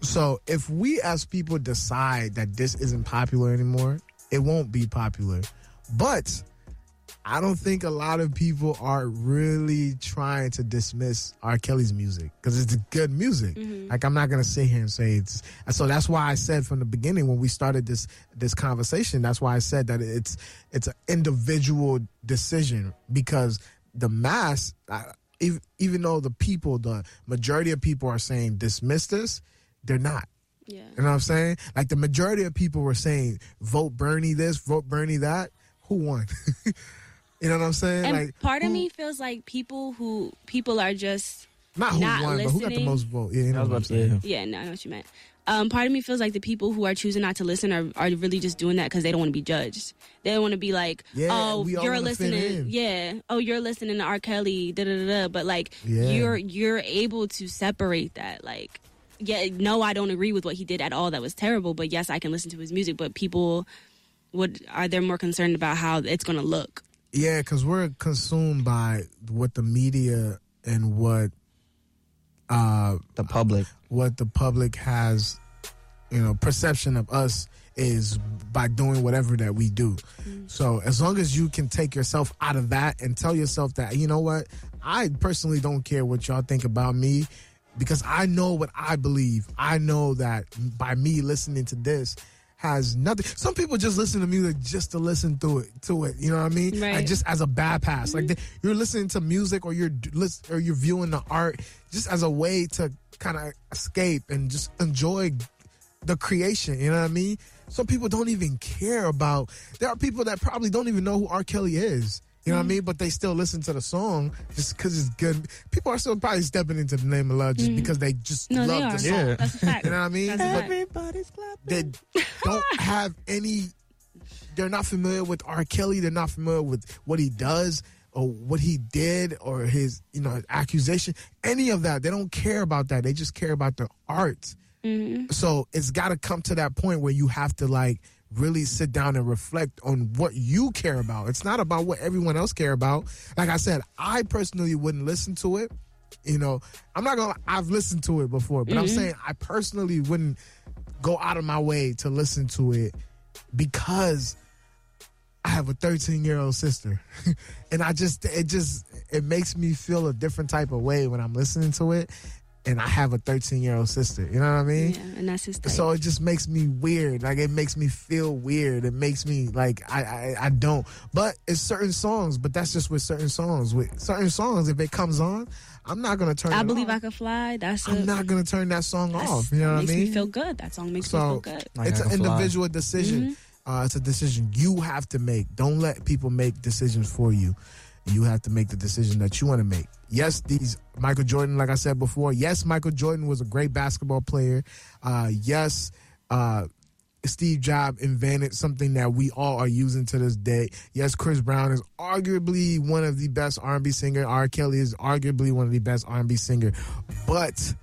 So if we as people decide that this isn't popular anymore, it won't be popular. But I don't think a lot of people are really trying to dismiss R. Kelly's music because it's good music. Like I'm not gonna sit here and say it's. So that's why I said from the beginning when we started this this conversation. That's why I said that it's it's an individual decision because the mass, uh, even, even though the people, the majority of people are saying dismiss this, they're not. Yeah. You know what I'm saying? Like the majority of people were saying vote Bernie this, vote Bernie that. Who won? you know what I'm saying? And like part of who- me feels like people who people are just not who not won, but who got the most vote? Yeah, you know I was what I'm about to saying. say. yeah, no, I know what you meant. Um, part of me feels like the people who are choosing not to listen are, are really just doing that because they don't want to be judged. They don't want to be like, Yeah, oh, you're listening, yeah, oh, you're listening to R. Kelly, da da da da. But like, Yeah. you're you're able to separate that. Like, yeah, no, I don't agree with what he did at all. That was terrible. But yes, I can listen to his music. But people would are they more concerned about how it's going to look? Yeah, because we're consumed by what the media and what uh The public. what the public has, you know, perception of us is by doing whatever that we do. So as long as you can take yourself out of that and tell yourself that, you know what, I personally don't care what y'all think about me because I know what I believe. I know that by me listening to this has nothing. Some people just listen to music just to listen to it, to it. You know what I mean? Right. Like just as a bypass. Like mm-hmm. they, you're listening to music or you're or you're viewing the art just as a way to kind of escape and just enjoy the creation. You know what I mean? Some people don't even care about. There are people that probably don't even know who R. Kelly is. You know what I mean? But they still listen to the song just because it's good. People are still probably stepping into the name of love just mm. because they just No, love are. the song. Yeah. That's a fact. You know what I mean? That's a But fact. Everybody's clapping. they don't have any they're not familiar with R. Kelly, they're not familiar with what he does or what he did or his, you know, accusation, any of that. They don't care about that. They just care about the art. Mm-hmm. So it's got to come to that point where you have to like really sit down and reflect on what you care about. It's not about what everyone else care about. Like I said, I personally wouldn't listen to it. You know, I'm not gonna. I've listened to it before, but I'm mm-hmm. saying I personally wouldn't go out of my way to listen to it because I have a 13 year old sister, and I just it just it makes me feel a different type of way when I'm listening to it, and I have a 13 year old sister. You know what I mean? Yeah, and that's his type. So it just makes me weird. Like it makes me feel weird. It makes me like I, I I don't. But it's certain songs. But that's just with certain songs. With certain songs, if it comes on, I'm not gonna turn. I it believe off. I could fly. That's a, I'm not gonna turn that song off. You know what I mean? makes mean? me feel good. That song makes me feel good. Like it's an Can Fly. individual decision. Uh, it's a decision you have to make. Don't let people make decisions for you. You have to make the decision that you want to make. Yes, these Michael Jordan, like I said before. Yes, Michael Jordan was a great basketball player. Uh, yes, uh, Steve Jobs invented something that we all are using to this day. Yes, Chris Brown is arguably one of the best R&B singer. R. Kelly is arguably one of the best R&B singer. But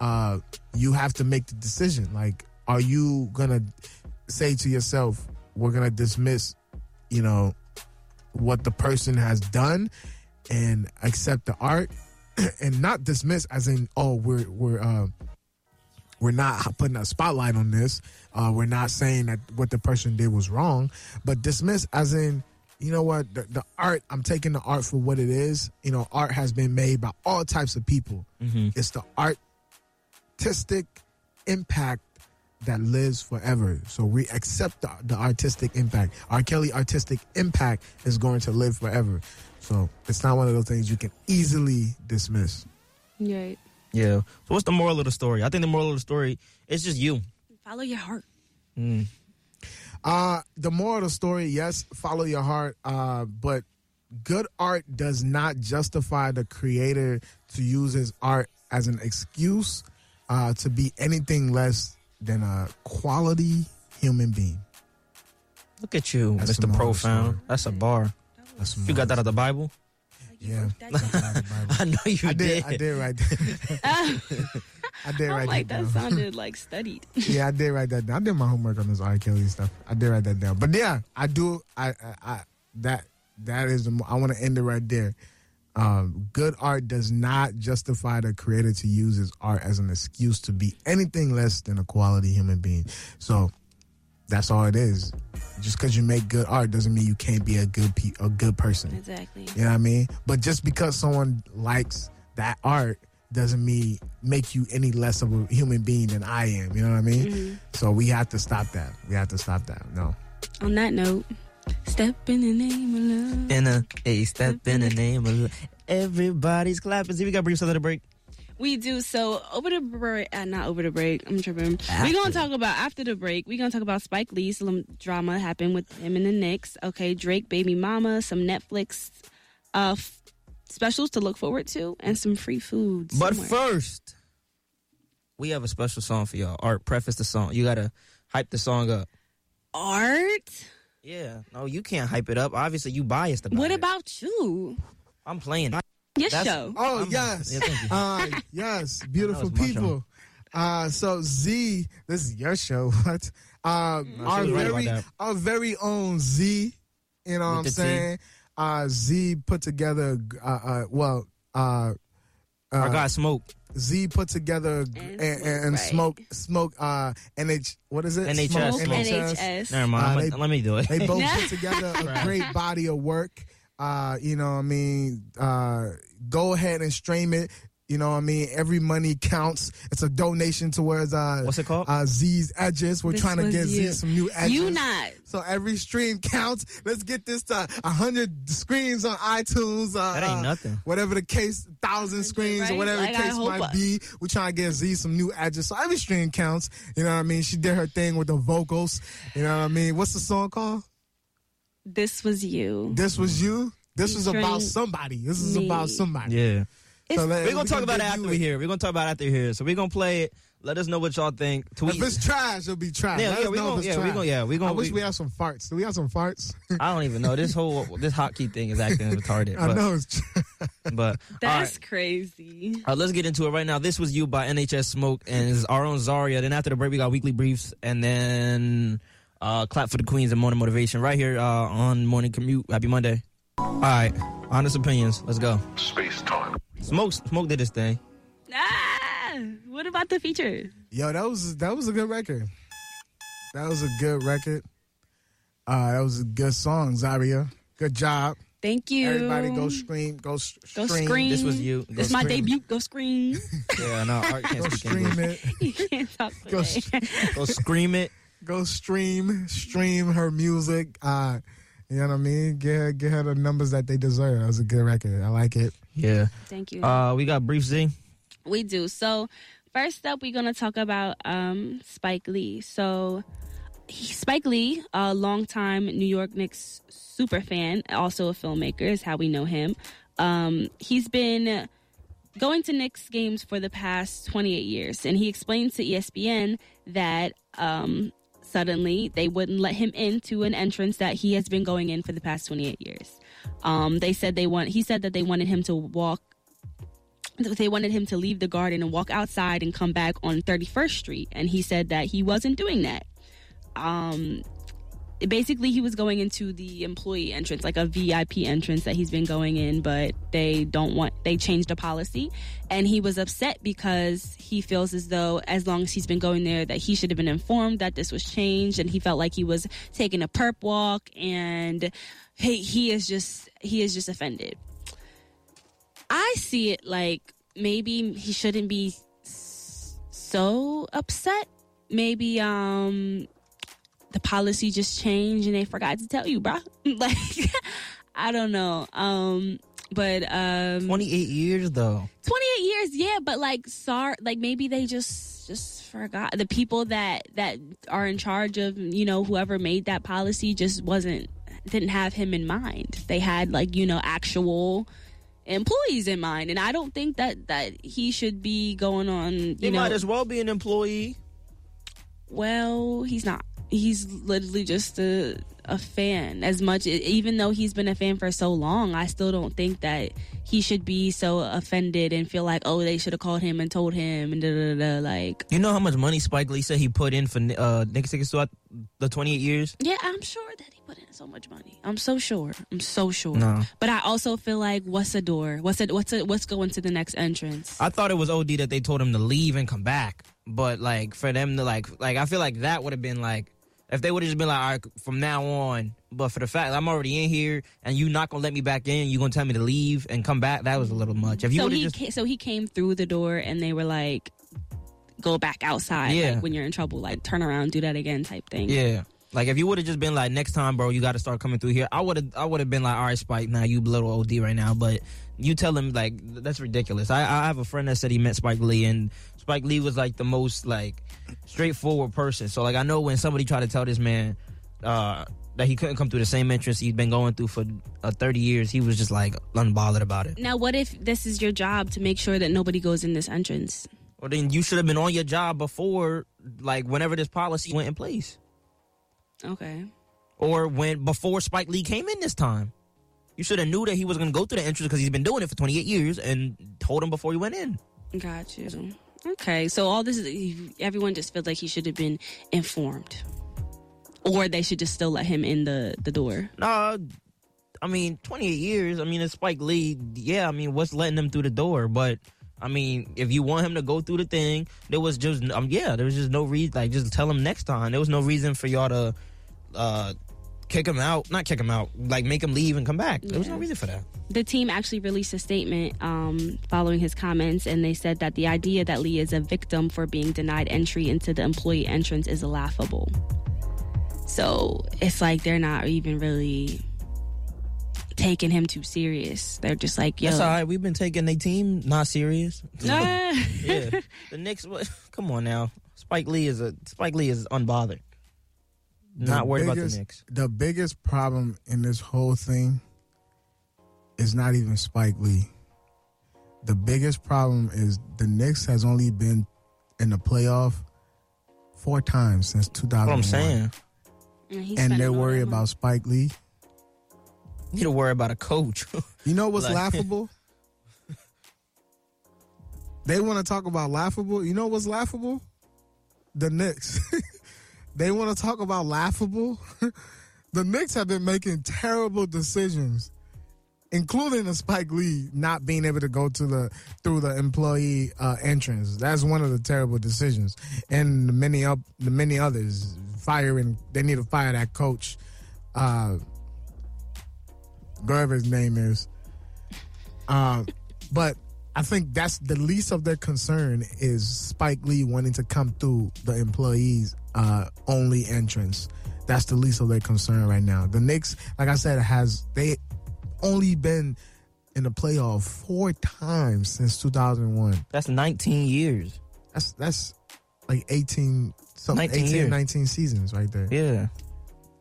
uh, you have to make the decision. Like, are you gonna say to yourself, "We're gonna dismiss," you know, what the person has done, and accept the art, and not dismiss as in, "Oh, we're we're." Uh, we're not putting a spotlight on this. Uh, we're not saying that what the person did was wrong, but dismiss as in, you know what, the, the art. I'm taking the art for what it is. You know, art has been made by all types of people. It's the artistic impact that lives forever. So we accept the, the artistic impact. R. Kelly artistic impact is going to live forever. So it's not one of those things you can easily dismiss. Right. Yeah. So what's the moral of the story? I think the moral of the story is just you. Follow your heart. Uh the moral of the story, yes, follow your heart. Uh, but good art does not justify the creator to use his art as an excuse uh, to be anything less than a quality human being. Look at you, That's Mr. moral of the Profound. That's a bar. That's You got that out of the Bible? Yeah. I know you I did. did. I did write that. I did I'm write like that that down. sounded like studied. yeah, I did write that down. I did my homework on this R. Kelly stuff. I did write that down. But yeah, I do. I, I, I that that is. The, mo- I want to end it right there. Um, good art does not justify the creator to use his art as an excuse to be anything less than a quality human being. So That's all it is. Just because you make good art doesn't mean you can't be a good pe- a good person. Exactly. You know what I mean? But just because someone likes that art doesn't mean make you any less of a human being than I am. You know what I mean? Mm-hmm. So we have to stop that. We have to stop that. No. On that note, step in the name of love. In a, a step in the name of love. Everybody's clapping. See, we got to bring under to break. We do. So over the break, uh, not over the break. I'm tripping. After. We're gonna talk about after the break. We're gonna talk about Spike Lee. Some drama happened with him and the Knicks. Okay, Drake, Baby Mama, some Netflix uh f- specials to look forward to, and some free food. But first, we have a special song for y'all. Art, preface the song. You gotta hype the song up. art. Yeah. No, you can't hype it up. Obviously, you biased about What it. about you? I'm playing. Your That's- show. Oh I'm- yes, yeah, thank you. uh, yes, beautiful That was my people. Uh, so Z, this is your show. What? Uh, No, our she was right very, our very own Z. You know what I'm With T. saying? Uh, Z put together. Uh, uh, well, uh, Our uh, guy Smoke. Z put together And and, and, Smoke, right. smoke smoke uh NH what is it NHS. Smoke, Smoke. NHS. Never mind. Uh, they- let me do it. they both put together a great body of work. Uh, you know what I mean? Uh, go ahead and stream it. You know what I mean? Every money counts. It's a donation towards uh What's it called? Uh, Z's edges. We're This trying to get you. Z some new edges. You not. So every stream counts. Let's get this to hundred screens on iTunes. Uh, That ain't uh, nothing. Whatever the case, thousand screens or whatever Like, the case might I- be. We're trying to get Z some new edges. So every stream counts. You know what I mean? She did her thing with the vocals. You know what I mean? What's the song called? This was you. This was you. This was about somebody. This is me. about somebody. Yeah. So let- We're gonna talk about it after we hear. We're gonna talk about it after we hear. So we're gonna play it. Let us know what y'all think. Tweet. If it's trash, it'll be trash. Yeah, Let yeah, us we know gon- if it's yeah, we trash. gon- yeah, we gon- I wish we- we had some farts. Do we have some farts? I don't even know this whole this hotkey thing is acting retarded. I But, know it's. but That's all crazy. right. Uh, let's get into it right now. This was you by NHS Smoke and it's our own Zaria. Then after the break, we got weekly briefs and then uh, clap for the queens and morning motivation right here uh, on morning commute. Happy Monday. All right, honest opinions. Let's go. Space time. Smoke Smoke did this thing. Ah, what about the feature? Yo, that was that was a good record. That was a good record. Uh, that was a good song, Zaria. Good job. Thank you. Everybody go scream. Go, s- Go stream. scream. This was you. Go This my debut. Go scream. Yeah, no, Art can't Go speak stream English. it. you can't talk Go, today. Go scream it. Go stream. Stream her music. Uh, you know what I mean? Get her, get her the numbers that they deserve. That was a good record. I like it. Yeah. Thank you. Uh, we got brief Z. We do. So, first up, we're going to talk about um, Spike Lee. So, he, Spike Lee, a longtime New York Knicks super fan, also a filmmaker, is how we know him. Um, he's been going to Knicks games for the past 28 years, and he explained to ESPN that um, suddenly they wouldn't let him into an entrance that he has been going in for the past 28 years. Um, they said they want. He said that they wanted him to walk they wanted him to leave the garden and walk outside and come back on 31st Street. And he said that he wasn't doing that. Um, basically, he was going into the employee entrance, like a VIP entrance that he's been going in, but they don't want, they changed the policy. And he was upset because he feels as though, as long as he's been going there, that he should have been informed that this was changed. And he felt like he was taking a perp walk and he, he is just, he is just offended. I see it like maybe he shouldn't be so upset. Maybe um the policy just changed and they forgot to tell you, bro. like I don't know. Um but um 28 years though. 28 years yeah but like sorry like maybe they just just forgot the people that that are in charge of you know whoever made that policy just wasn't didn't have him in mind they had like you know actual employees in mind and i don't think that that he should be going on you He know might as well be an employee. well he's not he's literally just a a fan. As much even though he's been a fan for so long i still don't think that he should be so offended and feel like oh they should have called him and told him and da da da da, like. You know how much money Spike Lee said he put in for uh, tickets throughout the 28 years? yeah i'm sure that he put in so much money. I'm so sure. I'm so sure. No. but i also feel like what's a door? What's it what's it what's going to the next entrance? I thought it was OD that they told him to leave and come back. But like for them to like like I feel like that would have been like If they would have just been like, all right, from now on, but for the fact I'm already in here and you not gonna let me back in, you gonna tell me to leave and come back, that was a little much. If you so would have he just ca- so he came through the door and they were like, "Go back outside." Yeah. Like when you're in trouble, like turn around, do that again, type thing. Yeah. Like if you would have just been like next time, bro, you got to start coming through here. I would have, I would have been like, all right, Spike, now you little OD right now. But you tell him like that's ridiculous. I, I have a friend that said he met Spike Lee, and Spike Lee was like the most like straightforward person. So like I know when somebody tried to tell this man uh, that he couldn't come through the same entrance he'd been going through for uh, thirty years, he was just like unbothered about it. Now, what if this is your job to make sure that nobody goes in this entrance? Well, then you should have been on your job before, like whenever this policy went in place. Okay. or when before Spike Lee came in this time. You should have knew that he was going to go through the entrance because he's been doing it for 28 years and told him before he went in. Got you. Okay, so all this is everyone just feels like he should have been informed, or they should just still let him in the the door. Nah, I mean 28 years. I mean it's Spike Lee. Yeah, I mean what's letting him through the door? But I mean if you want him to go through the thing, there was just um yeah there was just no reason. Like just tell him next time. There was no reason for y'all to uh kick him out. Not kick him out. Like make him leave and come back. There was no reason for that. The team actually released a statement um, following his comments, and they said that the idea that Lee is a victim for being denied entry into the employee entrance is laughable. So it's like they're not even really taking him too serious. They're just like, yo. That's all right. We've been taking a team not serious. Ah. yeah. The Knicks. Come on now. Spike Lee is a Spike Lee is unbothered. Not The worried about the Knicks. The biggest problem in this whole thing is not even Spike Lee. The biggest problem is the Knicks has only been in the playoff four times since 2001. That's what I'm saying. And, And they're worried about Spike Lee. You need to worry about a coach. You know what's Like- laughable? they want to talk about laughable. You know what's laughable? The Knicks. they want to talk about laughable. the Knicks have been making terrible decisions, including the Spike Lee not being able to go to the through the employee uh, entrance. That's one of the terrible decisions, and the many up the many others firing. They need to fire that coach. Uh, whatever his name is. Um, but I think that's the least of their concern is Spike Lee wanting to come through the employees uh, only entrance. That's the least of their concern right now. The Knicks, like I said, has they only been in the playoff four times since 2001. That's 19 years. That's that's like 18 something 19 18 years. 19 seasons right there. Yeah.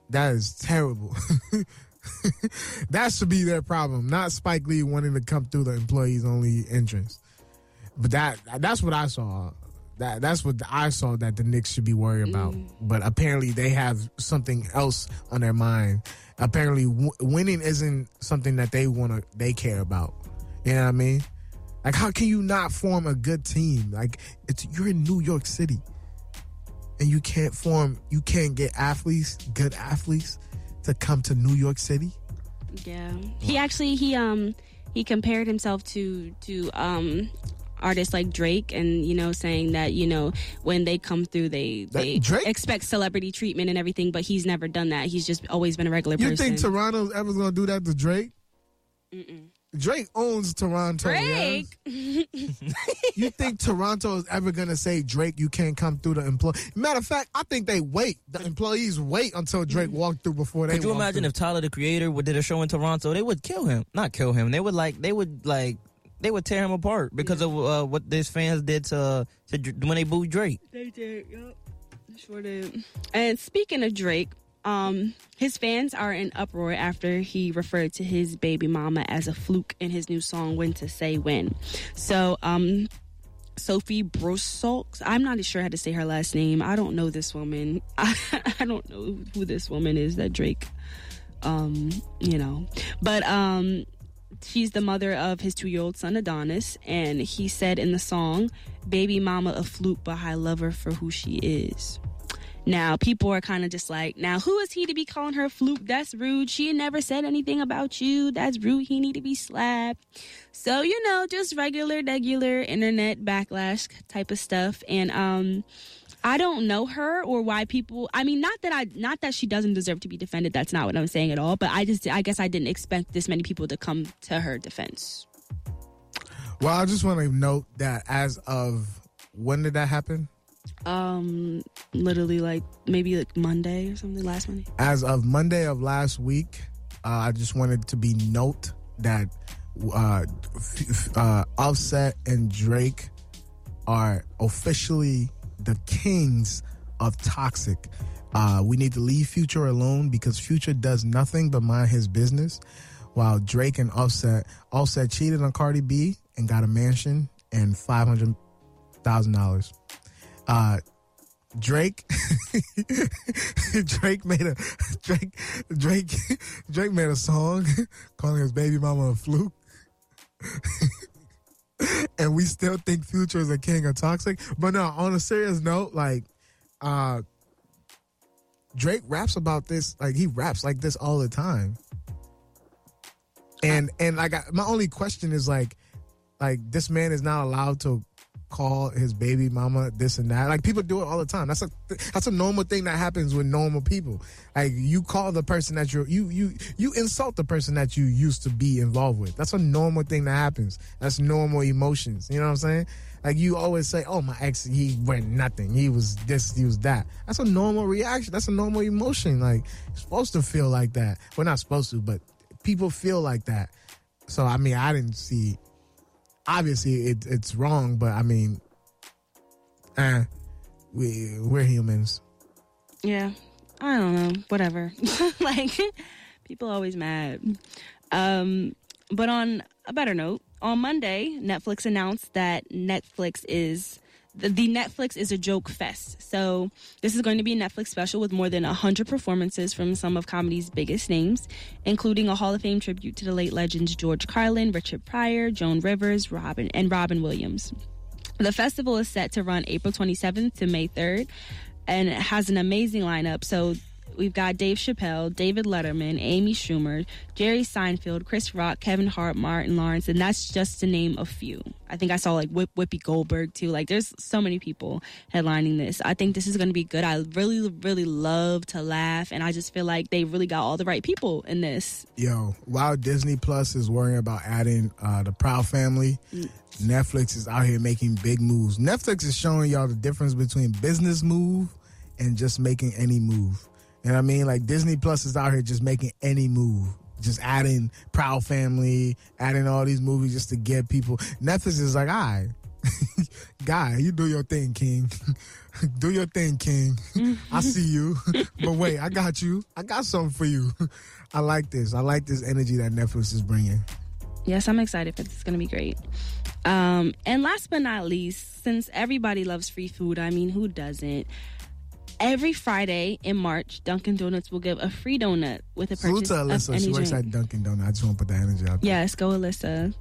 That is terrible. that should be their problem, not Spike Lee wanting to come through the employees only entrance. But that that's what I saw. That that's what I saw that the Knicks should be worried about. But apparently they have something else on their mind. Apparently w- winning isn't something that they want to they care about. You know what I mean? Like how can you not form a good team? Like it's you're in New York City and you can't form you can't get athletes good athletes to come to new york city Yeah. He actually he um he compared himself to to um artists like Drake and you know saying that you know when they come through they That- they Drake? expect celebrity treatment and everything but he's never done that. He's just always been a regular you person. think toronto's ever gonna do that to drake drake owns toronto Drake? yes? you think toronto is ever gonna say drake you can't come through the employee matter of fact i think they wait the employees wait until drake mm-hmm. walked through before they Could you walk imagine through. if Tyler the Creator would did a show in Toronto? They would kill him. Not kill him. They would like. They would like. They would tear him apart because of uh, what his fans did to, to when they booed Drake. They did, yep. Sure did. And speaking of Drake, um, his fans are in uproar after he referred to his baby mama as a fluke in his new song "When to Say When." So, um, Sophie Brosolks, I'm not sure how to say her last name. I don't know this woman. I, I don't know who this woman is that Drake, um, you know, but um, she's the mother of his two-year-old son Adonis, and he said in the song, "Baby mama a fluke, but I love her for who she is." Now, people are kind of just like, now who is he to be calling her fluke? That's rude. She never said anything about you. That's rude. He need to be slapped. So, you know, just regular, regular internet backlash type of stuff. And um I don't know her or why people. I mean, not that I, not that she doesn't deserve to be defended. That's not what I'm saying at all. But I just, I guess I didn't expect this many people to come to her defense. Well, I just want to note that as of when did that happen? Um, literally like maybe like Monday or something. Last Monday. As of Monday of last week, uh, I just wanted to be note that uh, uh, Offset and Drake are officially the kings of toxic. Uh, we need to leave Future alone because Future does nothing but mind his business, while Drake and Offset Offset cheated on Cardi B and got a mansion and five hundred thousand dollars. Uh, Drake Drake made a Drake Drake Drake made a song calling his baby mama a fluke. and we still think Future is a king of toxic. But no, on a serious note, like uh Drake raps about this, like he raps like this all the time. And and like I, my only question is like like this man is not allowed to call his baby mama this and that. Like people do it all the time. That's a that's a normal thing that happens with normal people. Like you call the person that you're you you you insult the person that you used to be involved with. That's a normal thing that happens. That's normal emotions. You know what I'm saying? Like you always say, "Oh, my ex, he went nothing. He was this, he was that." That's a normal reaction. That's a normal emotion. Like supposed to feel like that. We're not supposed to, but people feel like that. So I mean, I didn't see obviously it, it's wrong, but I mean, eh, we we're humans. Yeah, I don't know. Whatever. like people always mad. Um, but on a better note, on Monday, Netflix announced that Netflix is the, Netflix is a joke fest. So this is going to be a Netflix special with more than 100 performances from some of comedy's biggest names, including a Hall of Fame tribute to the late legends George Carlin, Richard Pryor, Joan Rivers, Robin, and Robin Williams. The festival is set to run April 27th to May 3rd, and it has an amazing lineup. So we've got Dave Chappelle, David Letterman, Amy Schumer, Jerry Seinfeld, Chris Rock, Kevin Hart, Martin Lawrence, and that's just to name a few. I think I saw like Whip, Whoopi Goldberg too. Like there's so many people headlining this. I think this is going to be good. I really, really love to laugh, and I just feel like they really got all the right people in this. Yo, while Disney Plus is worrying about adding uh, the Proud Family, Netflix is out here making big moves. Netflix is showing y'all the difference between business move and just making any move. And I mean, like Disney Plus is out here just making any move, just adding Proud Family, adding all these movies just to get people. Netflix is like, all right, guy, you do your thing, King. do your thing, King. I see you, but wait, I got you. I got something for you. I like this. I like this energy that Netflix is bringing. Yes, I'm excited for this. It's going to be great. Um, and last but not least, since everybody loves free food, I mean, who doesn't? Every Friday in March, Dunkin' Donuts will give a free donut with a Salute purchase to of any She works drink. at Dunkin' Donuts. I just want to put that energy out there. Yes, go Alyssa.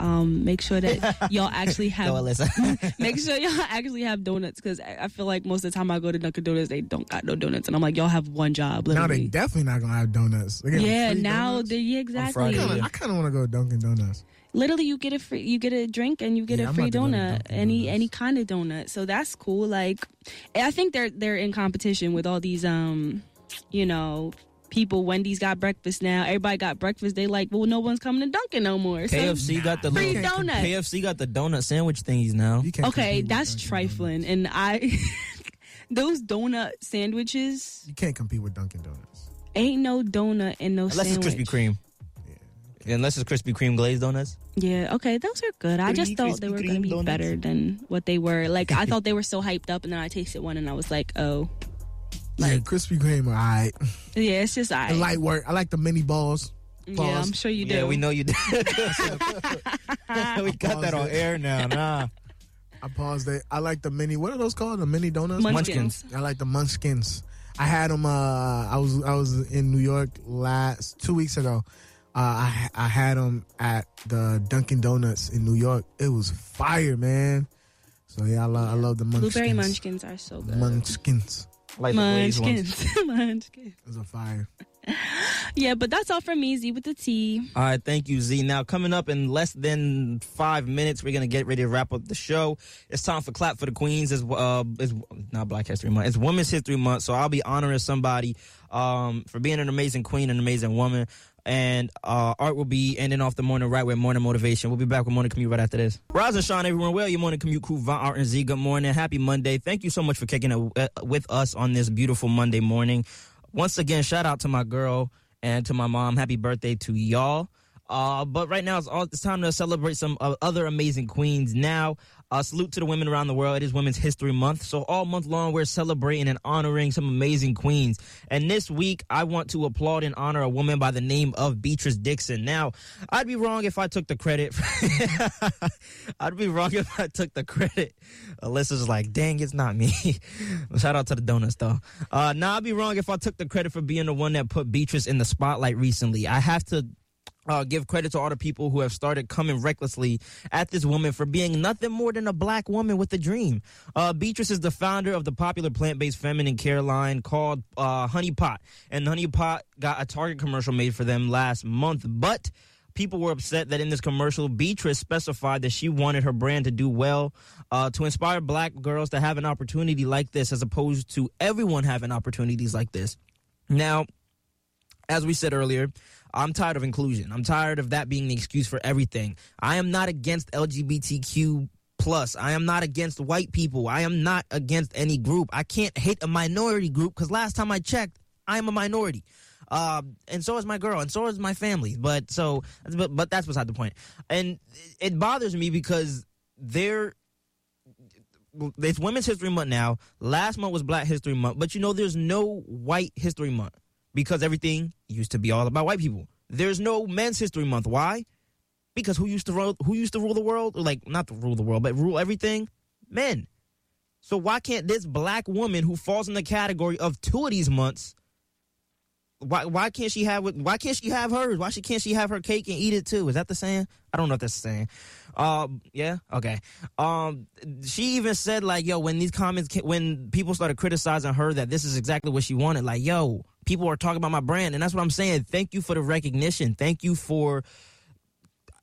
Um, make sure that y'all actually have. Go, Alyssa. make sure y'all actually have donuts because I I feel like most of the time I go to Dunkin' Donuts, they don't got no donuts, and I'm like, y'all have one job. Now Literally. they definitely not gonna have donuts. They yeah, free now donuts? they yeah, exactly. Friday, I kinda- I kind of want to go to Dunkin' Donuts. Literally you get a free you get a drink and you get Yeah, a I'm free about to go to donut any Donuts. any kind of donut. So that's cool. Like i think they're they're in competition with all these um you know people. Wendy's got breakfast now. Everybody got breakfast. They like well no one's coming to dunkin' no more. So KFC got the free little, donut KFC got the donut sandwich thingies now. Okay that's Dunkin' trifling. And i those donut sandwiches. You can't compete with Dunkin' Donuts. ain't no donut and no Unless sandwich it's Krispy Kreme. Unless it's Krispy Kreme glazed donuts. Yeah, okay, those are good. I just Creamy thought they were going to be donuts. better than what they were. Like I thought they were so hyped up, and then I tasted one, and I was like, oh, yeah, Like- Krispy Kreme, all right. yeah, it's just I. The light work. I like the mini balls. yeah, I'm sure you do. Yeah, we know you did. we got that on air now. Nah. I paused it. I like the mini. What are those called? The mini donuts. Munchkins. I like the Munchkins. I had them. Uh, I was I was in New York last two weeks ago. Uh, I I had them at the Dunkin' Donuts in New York. It was fire, man. So yeah, I love I love the Munchkins. Blueberry munchkins are so good. Munchkins. Like the glazed ones. munchkins, munchkins. It was a fire. Yeah, but that's all from me, Z with the T. All right, thank you, Z. Now, coming up in less than five minutes, we're gonna get ready to wrap up the show. It's time for clap for the queens. It's uh, it's not Black History Month. It's Women's History Month. So I'll be honoring somebody um for being an amazing queen, an amazing woman. And uh, Art will be ending off the morning right with morning motivation. We'll be back with morning commute right after this. Rise and shine, everyone. Well, your morning commute crew, Von Art and Z. Good morning, happy Monday. Thank you so much for kicking it uh, with us on this beautiful Monday morning. Once again, shout out to my girl and to my mom. Happy birthday to y'all. Uh, but right now, it's, all, it's time to celebrate some uh, other amazing queens. Now, uh, salute to the women around the world. It is Women's History Month. So, all month long, we're celebrating and honoring some amazing queens. And this week, I want to applaud and honor a woman by the name of Beatrice Dixon. Now, I'd be wrong if I took the credit. I'd be wrong if I took the credit. Alyssa's like, dang, it's not me. Shout out to the donuts, though. Uh, now, I'd be wrong if I took the credit for being the one that put Beatrice in the spotlight recently. I have to uh, give credit to all the people who have started coming recklessly at this woman for being nothing more than a black woman with a dream. Uh, Beatrice is the founder of the popular plant-based feminine care line called uh, Honey Pot, and Honey Pot got a Target commercial made for them last month, but people were upset that in this commercial, Beatrice specified that she wanted her brand to do well, uh, to inspire black girls to have an opportunity like this, as opposed to everyone having opportunities like this. Now, as we said earlier, I'm tired of inclusion. I'm tired of that being the excuse for everything. I am not against LGBTQ plus. I am not against white people. I am not against any group. I can't hate a minority group because last time I checked, I am a minority. Uh, and so is my girl, and so is my family. But so, but, but that's beside the point. And it bothers me because there, it's Women's History Month now. Last month was Black History Month, but you know, there's no White History Month because everything used to be all about white people. There's no Men's History Month. Why? Because who used to rule, who used to rule the world? Like not to rule the world, but rule everything? Men. So why can't this black woman who falls in the category of two of these months? Why why can't she have why can't she have hers? Why she can't she have her cake and eat it too? Is that the saying? I don't know if that's the saying. Um, yeah, okay. Um, she even said like, yo, when these comments, when people started criticizing her that this is exactly what she wanted, like, yo, people are talking about my brand, and that's what I'm saying. Thank you for the recognition. Thank you for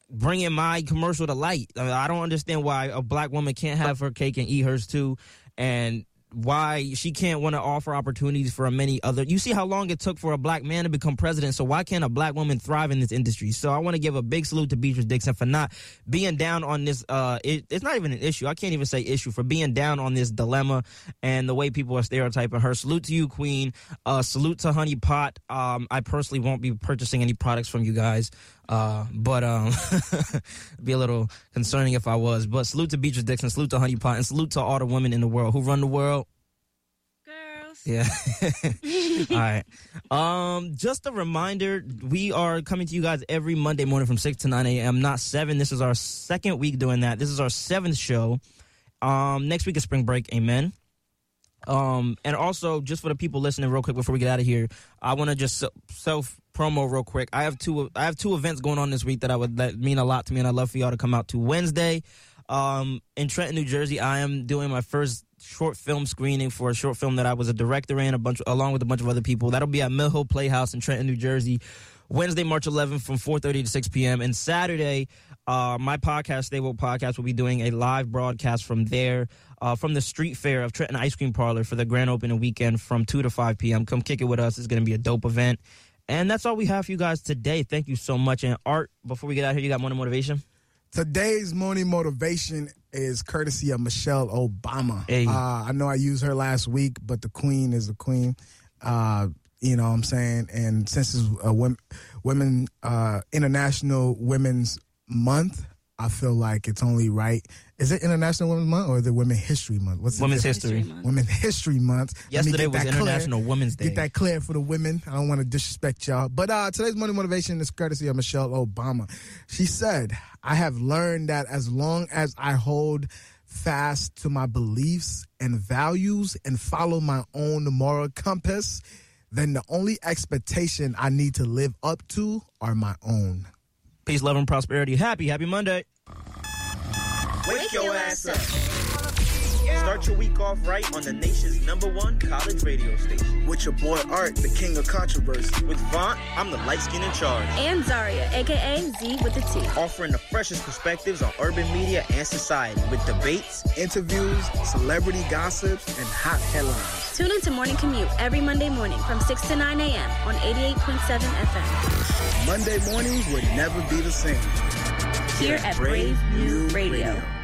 bringing my commercial to light. I, mean, I don't understand why a black woman can't have her cake and eat hers too, and why she can't want to offer opportunities for many other. You see how long it took for a black man to become president. So why can't a black woman thrive in this industry? So I want to give a big salute to Beatrice Dixon for not being down on this. Uh, it, it's not even an issue. I can't even say issue for being down on this dilemma and the way people are stereotyping her. Salute to you, Queen. Uh, salute to Honey Pot. Um, I personally won't be purchasing any products from you guys. Uh, but um, be a little concerning if I was. But salute to Beatrice Dixon, salute to Honey Pot, and salute to all the women in the world who run the world. Girls. Yeah. all right. Um, just a reminder, we are coming to you guys every Monday morning from six to nine a.m. Not seven. This is our second week doing that. This is our seventh show. Um, next week is spring break. Amen. Um, and also just for the people listening, real quick before we get out of here, I want to just self promo real quick. I have two. I have two events going on this week that I would that mean a lot to me, and I'd love for y'all to come out to Wednesday. Um, in Trenton, New Jersey, I am doing my first short film screening for a short film that I was a director in, a bunch along with a bunch of other people. That'll be at Mill Hill Playhouse in Trenton, New Jersey, Wednesday, March 11th from 4:30 to 6 p.m. And Saturday, uh, my podcast, Stable Podcast, will be doing a live broadcast from there, uh, from the street fair of Trenton Ice Cream Parlor for the grand opening weekend from 2 to 5 p.m. Come kick it with us. It's going to be a dope event. And that's all we have for you guys today. Thank you so much. And Art, before we get out here, you got more motivation? Today's morning motivation is courtesy of Michelle Obama. Hey. Uh, I know I used her last week, but the queen is the queen. Uh, you know what I'm saying? And since it's a women, women uh, International Women's Month, I feel like it's only right. Is it International Women's Month or is it Women History Month? What's Women's? History. Women History Month. Yesterday was that clear. International Women's Day. Get that clear for the women. I don't want to disrespect y'all. But uh, today's morning motivation is courtesy of Michelle Obama. She said, I have learned that as long as I hold fast to my beliefs and values and follow my own moral compass, then the only expectation I need to live up to are my own. Peace, love, and prosperity. Happy, happy Monday. Wake your ass up. Start your week off right on the nation's number one college radio station. With your boy Art, the king of controversy. With Vaunt, I'm the light skin in charge. And Zaria, aka Z with the T. Offering the freshest perspectives on urban media and society with debates, interviews, celebrity gossips, and hot headlines. Tune into Morning Commute every Monday morning from 6 to 9 a.m. on 88.7 FM. Monday mornings would never be the same. Here at Brave New Radio. Radio.